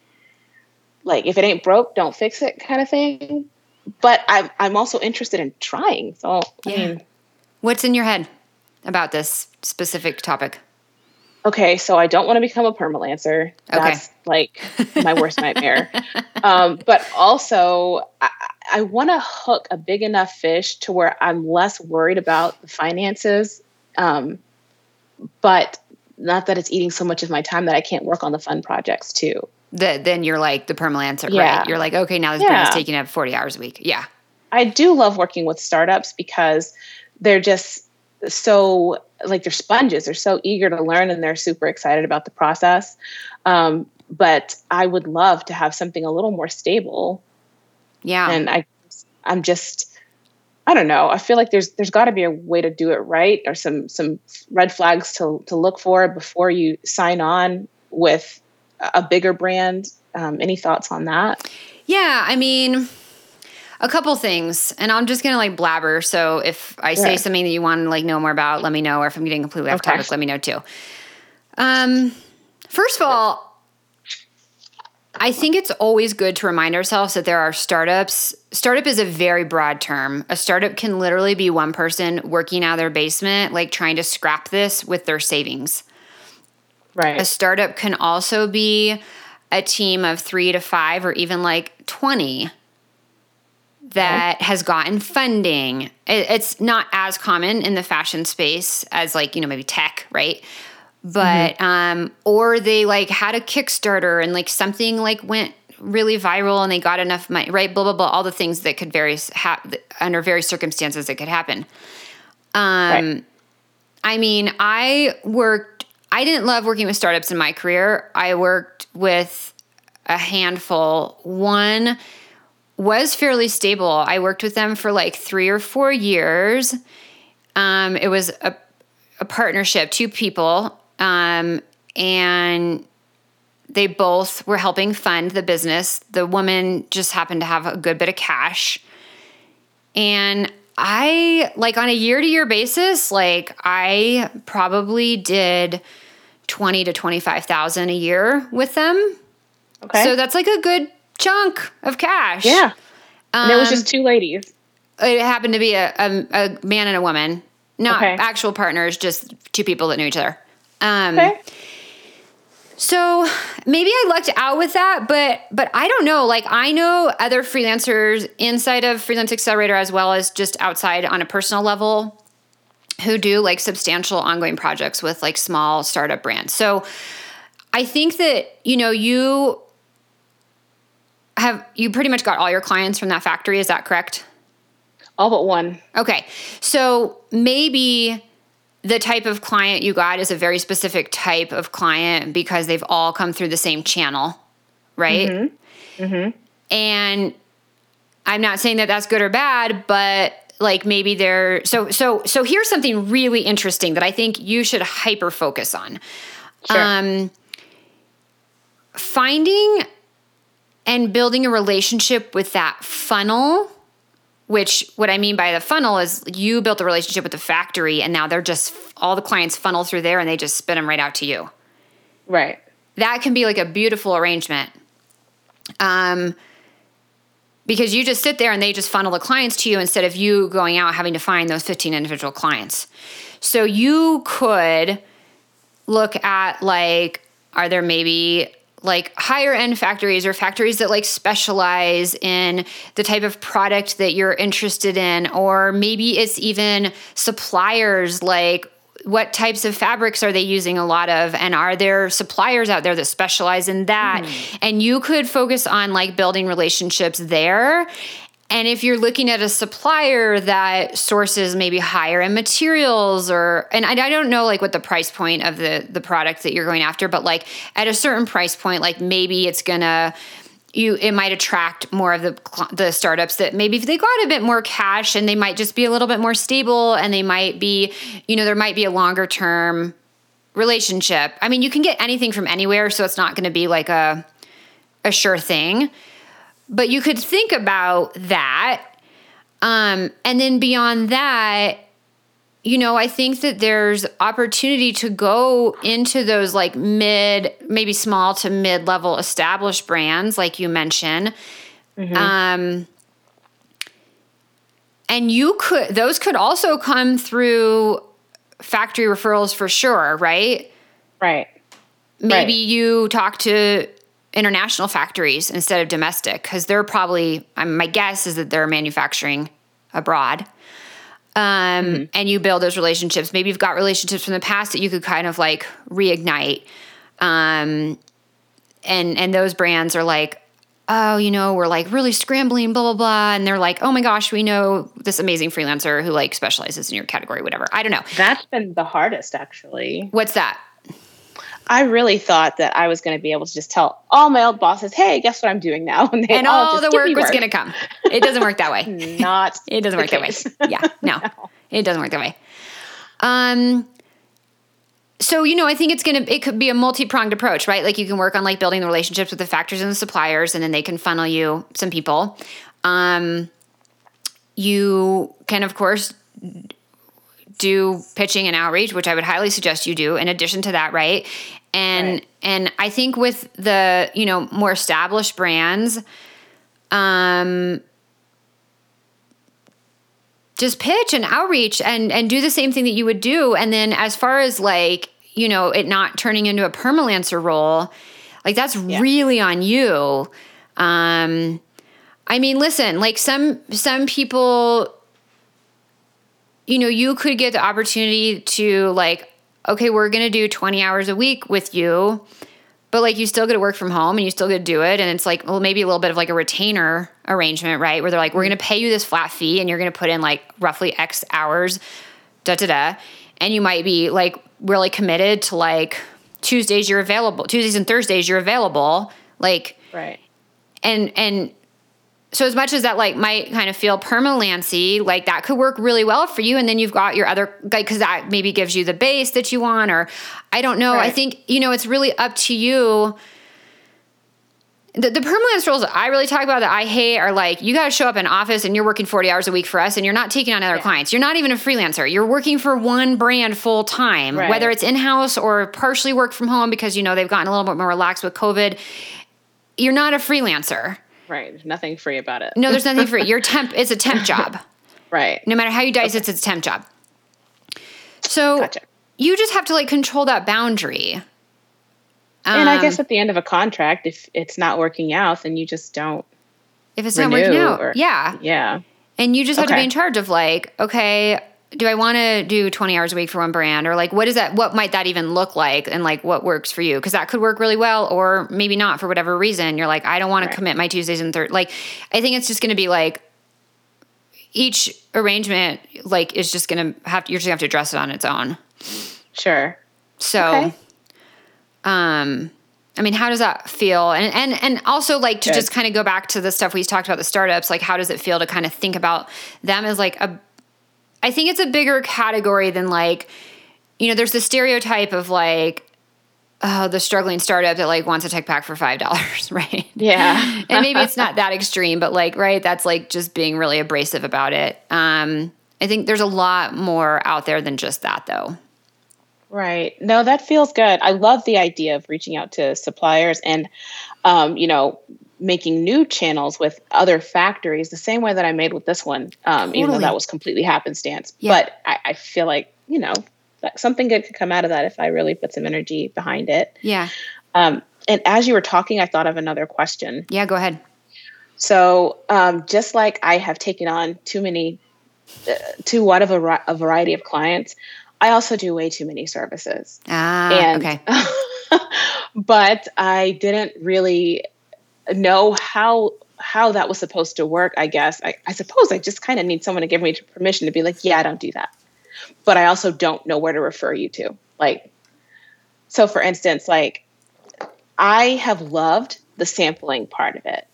like, if it ain't broke, don't fix it, kind of thing. But I'm I'm also interested in trying. So yeah. I mean, what's in your head? about this specific topic? Okay, so I don't want to become a permalancer. That's okay. like my worst nightmare. Um, but also, I, I want to hook a big enough fish to where I'm less worried about the finances. Um, but not that it's eating so much of my time that I can't work on the fun projects too. The, then you're like the permalancer, yeah. right? You're like, okay, now this yeah. brand is taking up 40 hours a week. Yeah. I do love working with startups because they're just so like they're sponges they're so eager to learn and they're super excited about the process um, but i would love to have something a little more stable yeah and i i'm just i don't know i feel like there's there's got to be a way to do it right or some some red flags to to look for before you sign on with a bigger brand um, any thoughts on that yeah i mean a couple things, and I'm just gonna like blabber. So if I say something that you want to like know more about, let me know. Or if I'm getting completely off okay. topic, let me know too. Um, first of all, I think it's always good to remind ourselves that there are startups. Startup is a very broad term. A startup can literally be one person working out of their basement, like trying to scrap this with their savings. Right. A startup can also be a team of three to five or even like 20 that has gotten funding. it's not as common in the fashion space as like, you know, maybe tech, right? But mm-hmm. um or they like had a Kickstarter and like something like went really viral and they got enough money, right? Blah blah blah, all the things that could vary ha- under various circumstances that could happen. Um right. I mean, I worked I didn't love working with startups in my career. I worked with a handful. One was fairly stable. I worked with them for like three or four years. Um, it was a, a partnership, two people, um, and they both were helping fund the business. The woman just happened to have a good bit of cash. And I, like on a year to year basis, like I probably did 20 to 25,000 a year with them. Okay. So that's like a good chunk of cash. Yeah. Um, and it was just two ladies. It happened to be a, a, a man and a woman, not okay. actual partners, just two people that knew each other. Um, okay. So maybe I lucked out with that, but but I don't know. Like I know other freelancers inside of Freelance Accelerator as well as just outside on a personal level who do like substantial ongoing projects with like small startup brands. So I think that you know you have you pretty much got all your clients from that factory is that correct all but one okay so maybe the type of client you got is a very specific type of client because they've all come through the same channel right mm-hmm. Mm-hmm. and i'm not saying that that's good or bad but like maybe they're so so so here's something really interesting that I think you should hyper focus on. Sure. Um finding and building a relationship with that funnel which what I mean by the funnel is you built a relationship with the factory and now they're just all the clients funnel through there and they just spit them right out to you. Right. That can be like a beautiful arrangement. Um because you just sit there and they just funnel the clients to you instead of you going out having to find those 15 individual clients. So you could look at like are there maybe like higher end factories or factories that like specialize in the type of product that you're interested in or maybe it's even suppliers like what types of fabrics are they using a lot of and are there suppliers out there that specialize in that mm. and you could focus on like building relationships there and if you're looking at a supplier that sources maybe higher end materials or and I, I don't know like what the price point of the the product that you're going after, but like at a certain price point, like maybe it's gonna you it might attract more of the the startups that maybe if they got a bit more cash and they might just be a little bit more stable and they might be you know there might be a longer term relationship. I mean, you can get anything from anywhere, so it's not going to be like a a sure thing. But you could think about that. Um, and then beyond that, you know, I think that there's opportunity to go into those like mid, maybe small to mid level established brands, like you mentioned. Mm-hmm. Um, and you could, those could also come through factory referrals for sure, right? Right. Maybe right. you talk to international factories instead of domestic because they're probably my guess is that they're manufacturing abroad. Um, mm-hmm. and you build those relationships. Maybe you've got relationships from the past that you could kind of like reignite. Um, and and those brands are like oh you know we're like really scrambling blah blah blah. And they're like oh my gosh we know this amazing freelancer who like specializes in your category whatever. I don't know. That's been the hardest actually. What's that I really thought that I was going to be able to just tell all my old bosses, "Hey, guess what I'm doing now?" And, and all, the work was going to come. It doesn't work that way. Not. it doesn't work case. that way. Yeah, no, no, it doesn't work that way. Um. So you know, I think it's gonna. It could be a multi pronged approach, right? Like you can work on like building the relationships with the factors and the suppliers, and then they can funnel you some people. Um. You can, of course, do pitching and outreach, which I would highly suggest you do in addition to that, right? And right. and I think with the, you know, more established brands, um just pitch and outreach and and do the same thing that you would do. And then as far as like, you know, it not turning into a permalancer role, like that's yeah. really on you. Um I mean, listen, like some some people you know, you could get the opportunity to like, okay, we're going to do 20 hours a week with you, but like you still get to work from home and you still get to do it. And it's like, well, maybe a little bit of like a retainer arrangement, right? Where they're like, we're going to pay you this flat fee and you're going to put in like roughly X hours, da da da. And you might be like really committed to like Tuesdays you're available, Tuesdays and Thursdays you're available. Like, right. And, and, so as much as that like might kind of feel permalancy, like that could work really well for you. And then you've got your other like because that maybe gives you the base that you want, or I don't know. Right. I think you know it's really up to you. The, the permalance roles that I really talk about that I hate are like you got to show up in office and you're working 40 hours a week for us and you're not taking on other yeah. clients. You're not even a freelancer. You're working for one brand full time, right. whether it's in house or partially work from home because you know they've gotten a little bit more relaxed with COVID. You're not a freelancer. Right. There's nothing free about it. No, there's nothing free. Your temp it's a temp job. right. No matter how you dice okay. it, it's a temp job. So gotcha. you just have to like control that boundary. And um, I guess um, at the end of a contract, if it's not working out, then you just don't. If it's not working out, or, yeah, yeah. And you just have okay. to be in charge of like, okay, do I want to do 20 hours a week for one brand or like what is that what might that even look like and like what works for you because that could work really well or maybe not for whatever reason you're like I don't want right. to commit my Tuesdays and third like I think it's just going to be like each arrangement like is just going to have you're just going to have to address it on its own sure so okay. um I mean, how does that feel? And and and also like to Good. just kind of go back to the stuff we talked about the startups, like how does it feel to kind of think about them as like a I think it's a bigger category than like, you know, there's the stereotype of like, oh, the struggling startup that like wants a tech pack for five dollars, right? Yeah. and maybe it's not that extreme, but like, right, that's like just being really abrasive about it. Um, I think there's a lot more out there than just that though. Right. No, that feels good. I love the idea of reaching out to suppliers and, um, you know, making new channels with other factories the same way that I made with this one, um, totally. even though that was completely happenstance. Yeah. But I, I, feel like, you know, something good could come out of that if I really put some energy behind it. Yeah. Um, and as you were talking, I thought of another question. Yeah, go ahead. So, um, just like I have taken on too many, uh, too wide of a, a variety of clients, I also do way too many services. Ah, and, okay. but I didn't really know how how that was supposed to work. I guess I, I suppose I just kind of need someone to give me permission to be like, yeah, I don't do that. But I also don't know where to refer you to. Like, so for instance, like I have loved the sampling part of it,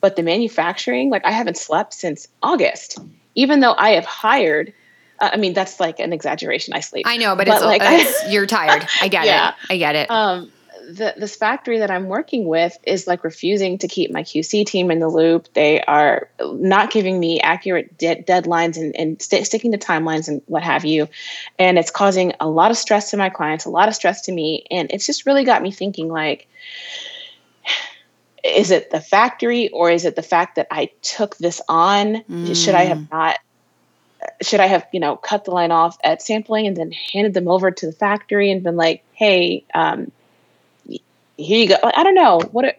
but the manufacturing, like I haven't slept since August, even though I have hired I mean, that's like an exaggeration. I sleep. I know, but, but it's like it's, you're tired. I get yeah. it. I get it. Um, the, this factory that I'm working with is like refusing to keep my QC team in the loop. They are not giving me accurate de- deadlines and, and st- sticking to timelines and what have you. And it's causing a lot of stress to my clients, a lot of stress to me. And it's just really got me thinking like, is it the factory or is it the fact that I took this on? Mm. Should I have mm. not should I have, you know, cut the line off at sampling and then handed them over to the factory and been like, hey, um, here you go. I don't know. What are,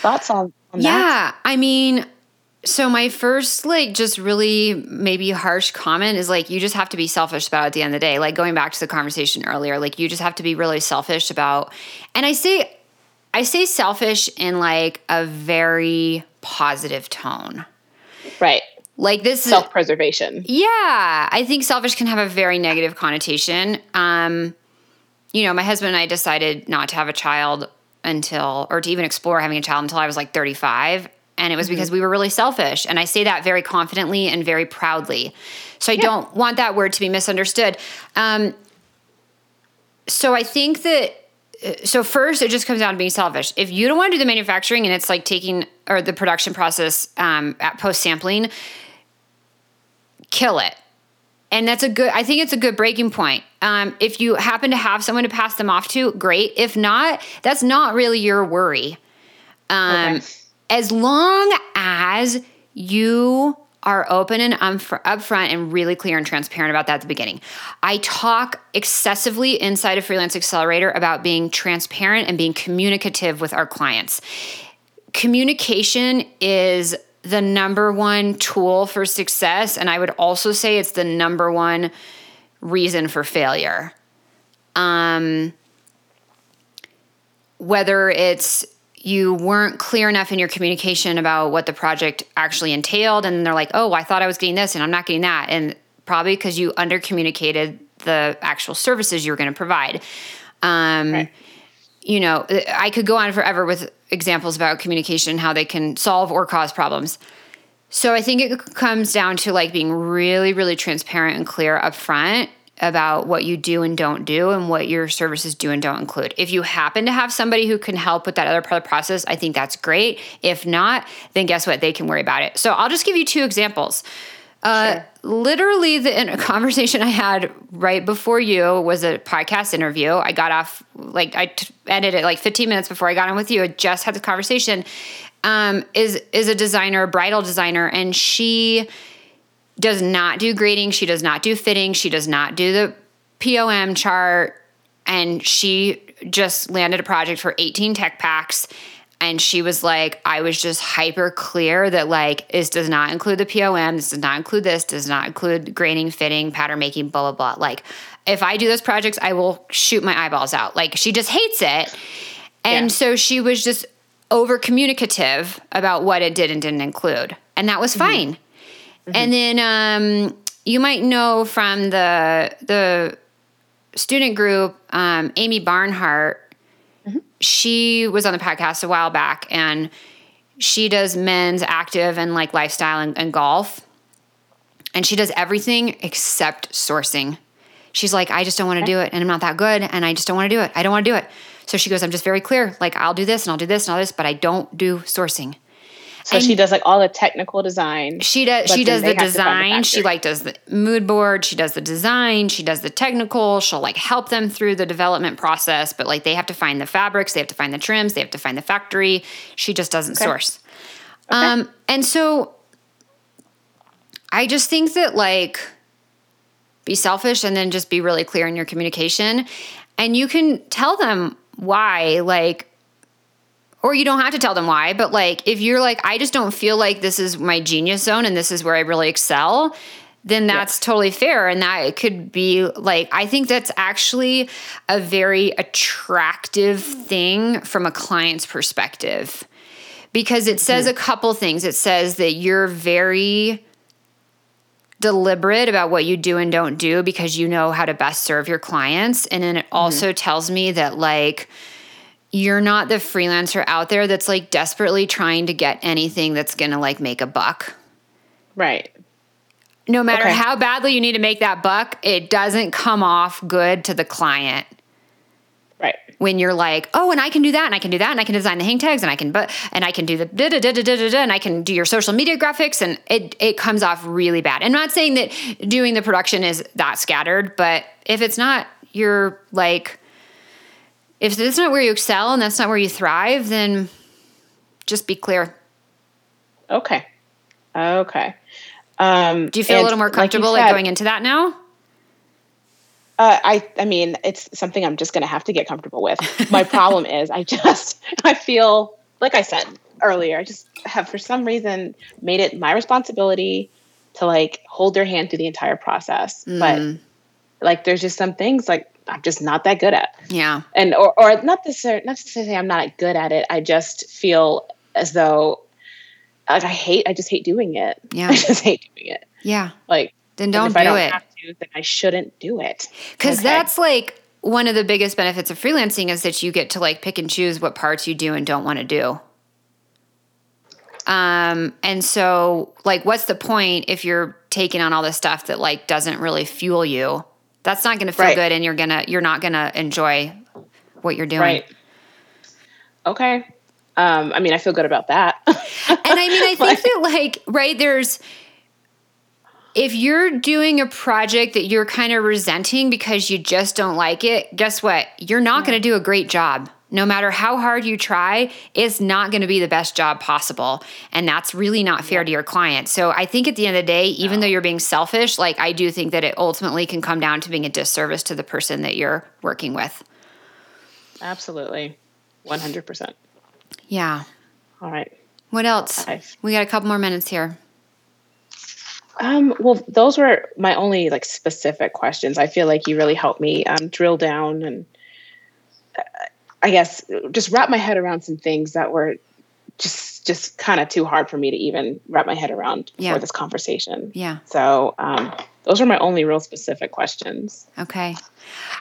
thoughts on, on yeah, that? I mean, so my first like just really maybe harsh comment is like you just have to be selfish about it at the end of the day. Like going back to the conversation earlier, like you just have to be really selfish about and I say I say selfish in like a very positive tone. Right. Like this self preservation. Yeah, I think selfish can have a very negative connotation. Um, you know, my husband and I decided not to have a child until, or to even explore having a child until I was like 35. And it was mm-hmm. because we were really selfish. And I say that very confidently and very proudly. So I yeah. don't want that word to be misunderstood. Um, so I think that so first it just comes down to being selfish if you don't want to do the manufacturing and it's like taking or the production process um, at post sampling kill it and that's a good i think it's a good breaking point um, if you happen to have someone to pass them off to great if not that's not really your worry um, okay. as long as you are open and upfront and really clear and transparent about that at the beginning. I talk excessively inside of Freelance Accelerator about being transparent and being communicative with our clients. Communication is the number one tool for success. And I would also say it's the number one reason for failure. Um, whether it's you weren't clear enough in your communication about what the project actually entailed and they're like oh i thought i was getting this and i'm not getting that and probably because you under communicated the actual services you were going to provide um, right. You know i could go on forever with examples about communication how they can solve or cause problems so i think it comes down to like being really really transparent and clear up front about what you do and don't do and what your services do and don't include. If you happen to have somebody who can help with that other part of the process, I think that's great. If not, then guess what? They can worry about it. So I'll just give you two examples. Uh, sure. Literally, the conversation I had right before you was a podcast interview. I got off, like, I t- ended it like 15 minutes before I got on with you. I just had the conversation. Um, is is a designer, a bridal designer, and she does not do grading. She does not do fitting. She does not do the POM chart. And she just landed a project for 18 tech packs. And she was like, I was just hyper clear that like this does not include the POM, this does not include this, does not include grading, fitting, pattern making, blah, blah, blah. Like, if I do those projects, I will shoot my eyeballs out. Like, she just hates it. And yeah. so she was just over communicative about what it did and didn't include. And that was mm-hmm. fine. Mm-hmm. And then um, you might know from the the student group, um, Amy Barnhart. Mm-hmm. She was on the podcast a while back, and she does men's active and like lifestyle and, and golf. and she does everything except sourcing. She's like, I just don't want to do it, and I'm not that good, and I just don't want to do it. I don't want to do it. So she goes, I'm just very clear. Like, I'll do this and I'll do this and all this, but I don't do sourcing. So and she does like all the technical design. She does. She does the design. The she like does the mood board. She does the design. She does the technical. She'll like help them through the development process. But like they have to find the fabrics. They have to find the trims. They have to find the factory. She just doesn't okay. source. Okay. Um, and so I just think that like be selfish and then just be really clear in your communication, and you can tell them why like or you don't have to tell them why, but like if you're like, I just don't feel like this is my genius zone and this is where I really excel, then that's totally fair. And that could be like, I think that's actually a very attractive thing from a client's perspective because it says mm-hmm. a couple things. It says that you're very deliberate about what you do and don't do because you know how to best serve your clients. And then it mm-hmm. also tells me that, like, you're not the freelancer out there that's like desperately trying to get anything that's going to like make a buck. Right. No matter okay. how badly you need to make that buck, it doesn't come off good to the client. Right. When you're like, oh, and I can do that, and I can do that, and I can design the hang tags, and I can, but, and I can do the da da da da da da, and I can do your social media graphics, and it it comes off really bad. I'm not saying that doing the production is that scattered, but if it's not, you're like if that's not where you excel and that's not where you thrive, then just be clear. Okay. Okay. Um, Do you feel a little more comfortable like, said, like, going into that now? Uh, I, I mean, it's something I'm just going to have to get comfortable with. My problem is I just, I feel, like I said earlier, I just have for some reason made it my responsibility to like hold their hand through the entire process. Mm. But like, there's just some things like I'm just not that good at. Yeah. And or or not say not to say I'm not good at it. I just feel as though like I hate I just hate doing it. Yeah. I just hate doing it. Yeah. Like then don't do don't it. To, then I shouldn't do it. Cuz okay. that's like one of the biggest benefits of freelancing is that you get to like pick and choose what parts you do and don't want to do. Um and so like what's the point if you're taking on all this stuff that like doesn't really fuel you? That's not going to feel right. good and you're going to you're not going to enjoy what you're doing. Right. Okay. Um, I mean, I feel good about that. and I mean, I think that like, right, there's if you're doing a project that you're kind of resenting because you just don't like it, guess what? You're not yeah. going to do a great job no matter how hard you try, it's not going to be the best job possible. And that's really not fair to your client. So I think at the end of the day, even no. though you're being selfish, like I do think that it ultimately can come down to being a disservice to the person that you're working with. Absolutely. 100%. Yeah. All right. What else? Five. We got a couple more minutes here. Um, well, those were my only like specific questions. I feel like you really helped me um, drill down and uh, I guess just wrap my head around some things that were just just kind of too hard for me to even wrap my head around yeah. for this conversation. Yeah. So um, those are my only real specific questions. Okay.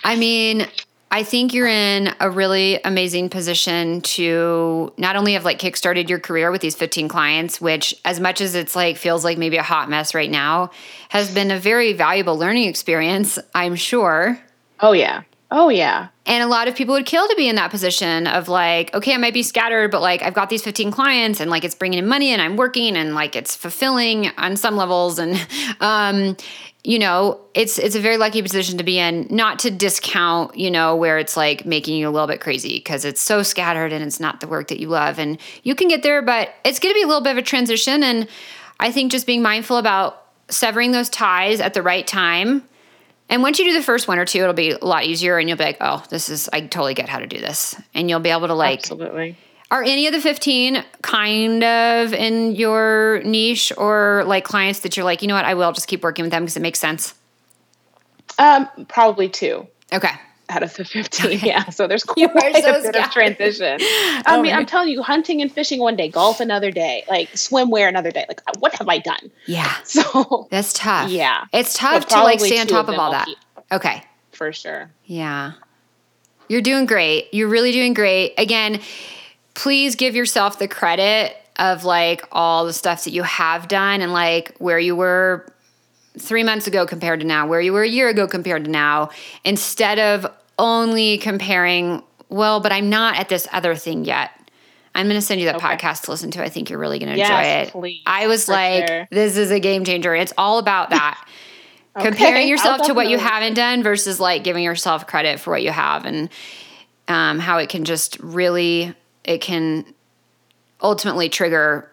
I mean, I think you're in a really amazing position to not only have like kickstarted your career with these 15 clients, which as much as it's like feels like maybe a hot mess right now, has been a very valuable learning experience, I'm sure. Oh yeah. Oh yeah. And a lot of people would kill to be in that position of like, okay, I might be scattered, but like I've got these 15 clients and like it's bringing in money and I'm working and like it's fulfilling on some levels. And um you know, it's it's a very lucky position to be in, not to discount, you know, where it's like making you a little bit crazy because it's so scattered and it's not the work that you love. And you can get there, but it's going to be a little bit of a transition. And I think just being mindful about severing those ties at the right time and once you do the first one or two, it'll be a lot easier and you'll be like, oh, this is, I totally get how to do this. And you'll be able to like. Absolutely. Are any of the 15 kind of in your niche or like clients that you're like, you know what, I will just keep working with them because it makes sense? Um, probably two. Okay out of the 15. Okay. Yeah. So there's quite so a bit of transition. I oh mean, I'm telling you, hunting and fishing one day, golf another day, like swimwear another day. Like, what have I done? Yeah. So that's tough. Yeah. It's tough to like stay on top of, of all that. Okay. For sure. Yeah. You're doing great. You're really doing great. Again, please give yourself the credit of like all the stuff that you have done and like where you were three months ago compared to now, where you were a year ago compared to now, instead of only comparing, well, but I'm not at this other thing yet. I'm going to send you that okay. podcast to listen to. I think you're really going to enjoy it. Please, I was like, sure. this is a game changer. It's all about that. okay, Comparing yourself to what you haven't done versus like giving yourself credit for what you have and um, how it can just really, it can ultimately trigger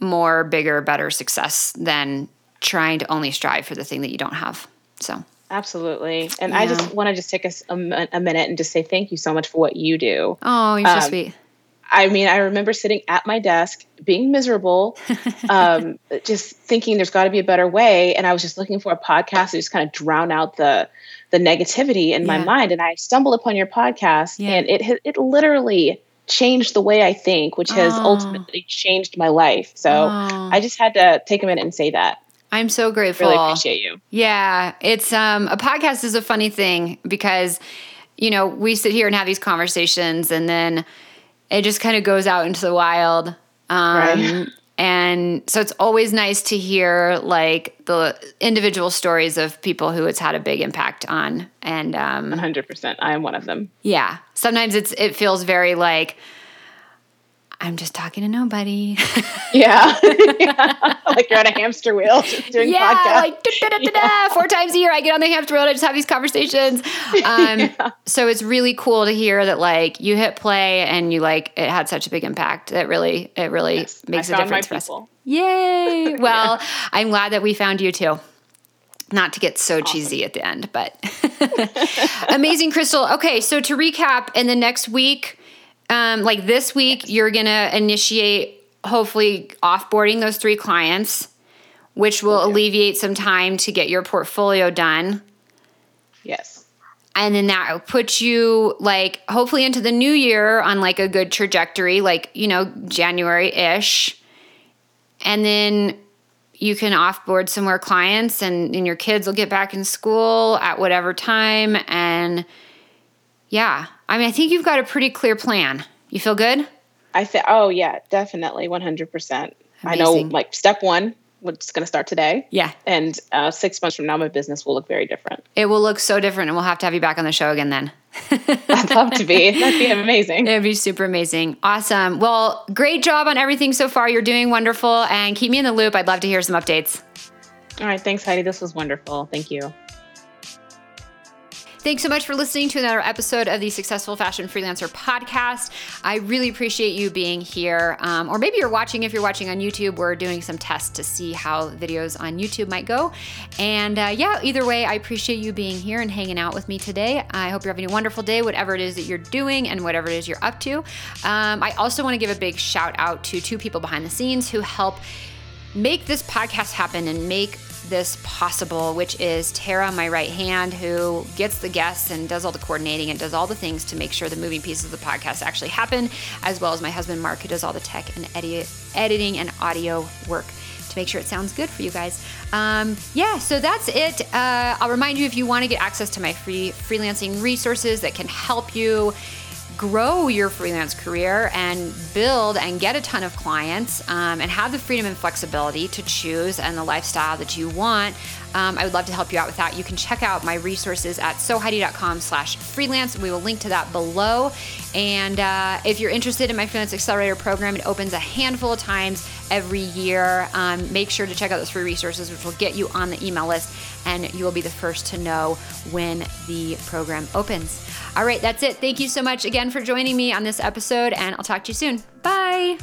more, bigger, better success than trying to only strive for the thing that you don't have. So. Absolutely. And yeah. I just want to just take a, a, a, minute and just say thank you so much for what you do. Oh, you're um, so sweet. I mean, I remember sitting at my desk, being miserable, um, just thinking there's got to be a better way. And I was just looking for a podcast to just kind of drown out the the negativity in yeah. my mind. And I stumbled upon your podcast, yeah. and it it literally changed the way I think, which has oh. ultimately changed my life. So oh. I just had to take a minute and say that. I'm so grateful. Really appreciate you. Yeah, it's um a podcast is a funny thing because you know, we sit here and have these conversations and then it just kind of goes out into the wild. Um, right. And so it's always nice to hear like the individual stories of people who it's had a big impact on. And um, 100%. I am one of them. Yeah. Sometimes it's it feels very like I'm just talking to nobody. yeah. yeah. Like you're on a hamster wheel just doing yeah, podcasts. Like, da, da, da, yeah. four times a year I get on the hamster wheel and I just have these conversations. Um, yeah. So it's really cool to hear that like you hit play and you like it had such a big impact. It really, it really yes, makes a difference for people. us. Yay. Well. I'm glad that we found you too not to get so awesome. cheesy at the end, but amazing, Krystal. Okay, so to recap, in the next week, um, like this week, you're going to initiate, hopefully, offboarding those three clients, which will okay. alleviate some time to get your portfolio done. Yes. And then that puts you, like, hopefully into the new year on like a good trajectory, like, you know, January ish. And then you can offboard some more clients and, and your kids will get back in school at whatever time. And yeah, I mean, I think you've got a pretty clear plan. You feel good? I think, oh, yeah, definitely 100%. Amazing. I know, like, step one, what's going to start today. Yeah. And uh, six months from now, my business will look very different. It will look so different, and we'll have to have you back on the show again then. I'd love to be. That'd be amazing. It'd be super amazing. Awesome. Well, great job on everything so far. You're doing wonderful, and keep me in the loop. I'd love to hear some updates. All right. Thanks, Heidi. This was wonderful. Thank you. Thanks so much for listening to another episode of the Successful Fashion Freelancer podcast. I really appreciate you being here. Um, or maybe you're watching, if you're watching on YouTube, we're doing some tests to see how videos on YouTube might go. And uh, yeah, either way, I appreciate you being here and hanging out with me today. I hope you're having a wonderful day, whatever it is that you're doing and whatever it is you're up to. Um, I also want to give a big shout out to two people behind the scenes who help make this podcast happen and make this possible, which is Tara, my right hand, who gets the guests and does all the coordinating and does all the things to make sure the moving pieces of the podcast actually happen, as well as my husband Mark, who does all the tech and edi- editing and audio work to make sure it sounds good for you guys. Um, yeah, so that's it. Uh, I'll remind you if you want to get access to my free freelancing resources that can help you grow your freelance career and build and get a ton of clients um, and have the freedom and flexibility to choose and the lifestyle that you want um, i would love to help you out with that. You can check out my resources at soheidi.com slash freelance. We will link to that below. And uh, if you're interested in my freelance accelerator program it opens a handful of times every year. Um, make sure to check out those free resources which will get you on the email list and you will be the first to know when the program opens all right, that's it. Thank you so much again for joining me on this episode, and I'll talk to you soon. Bye.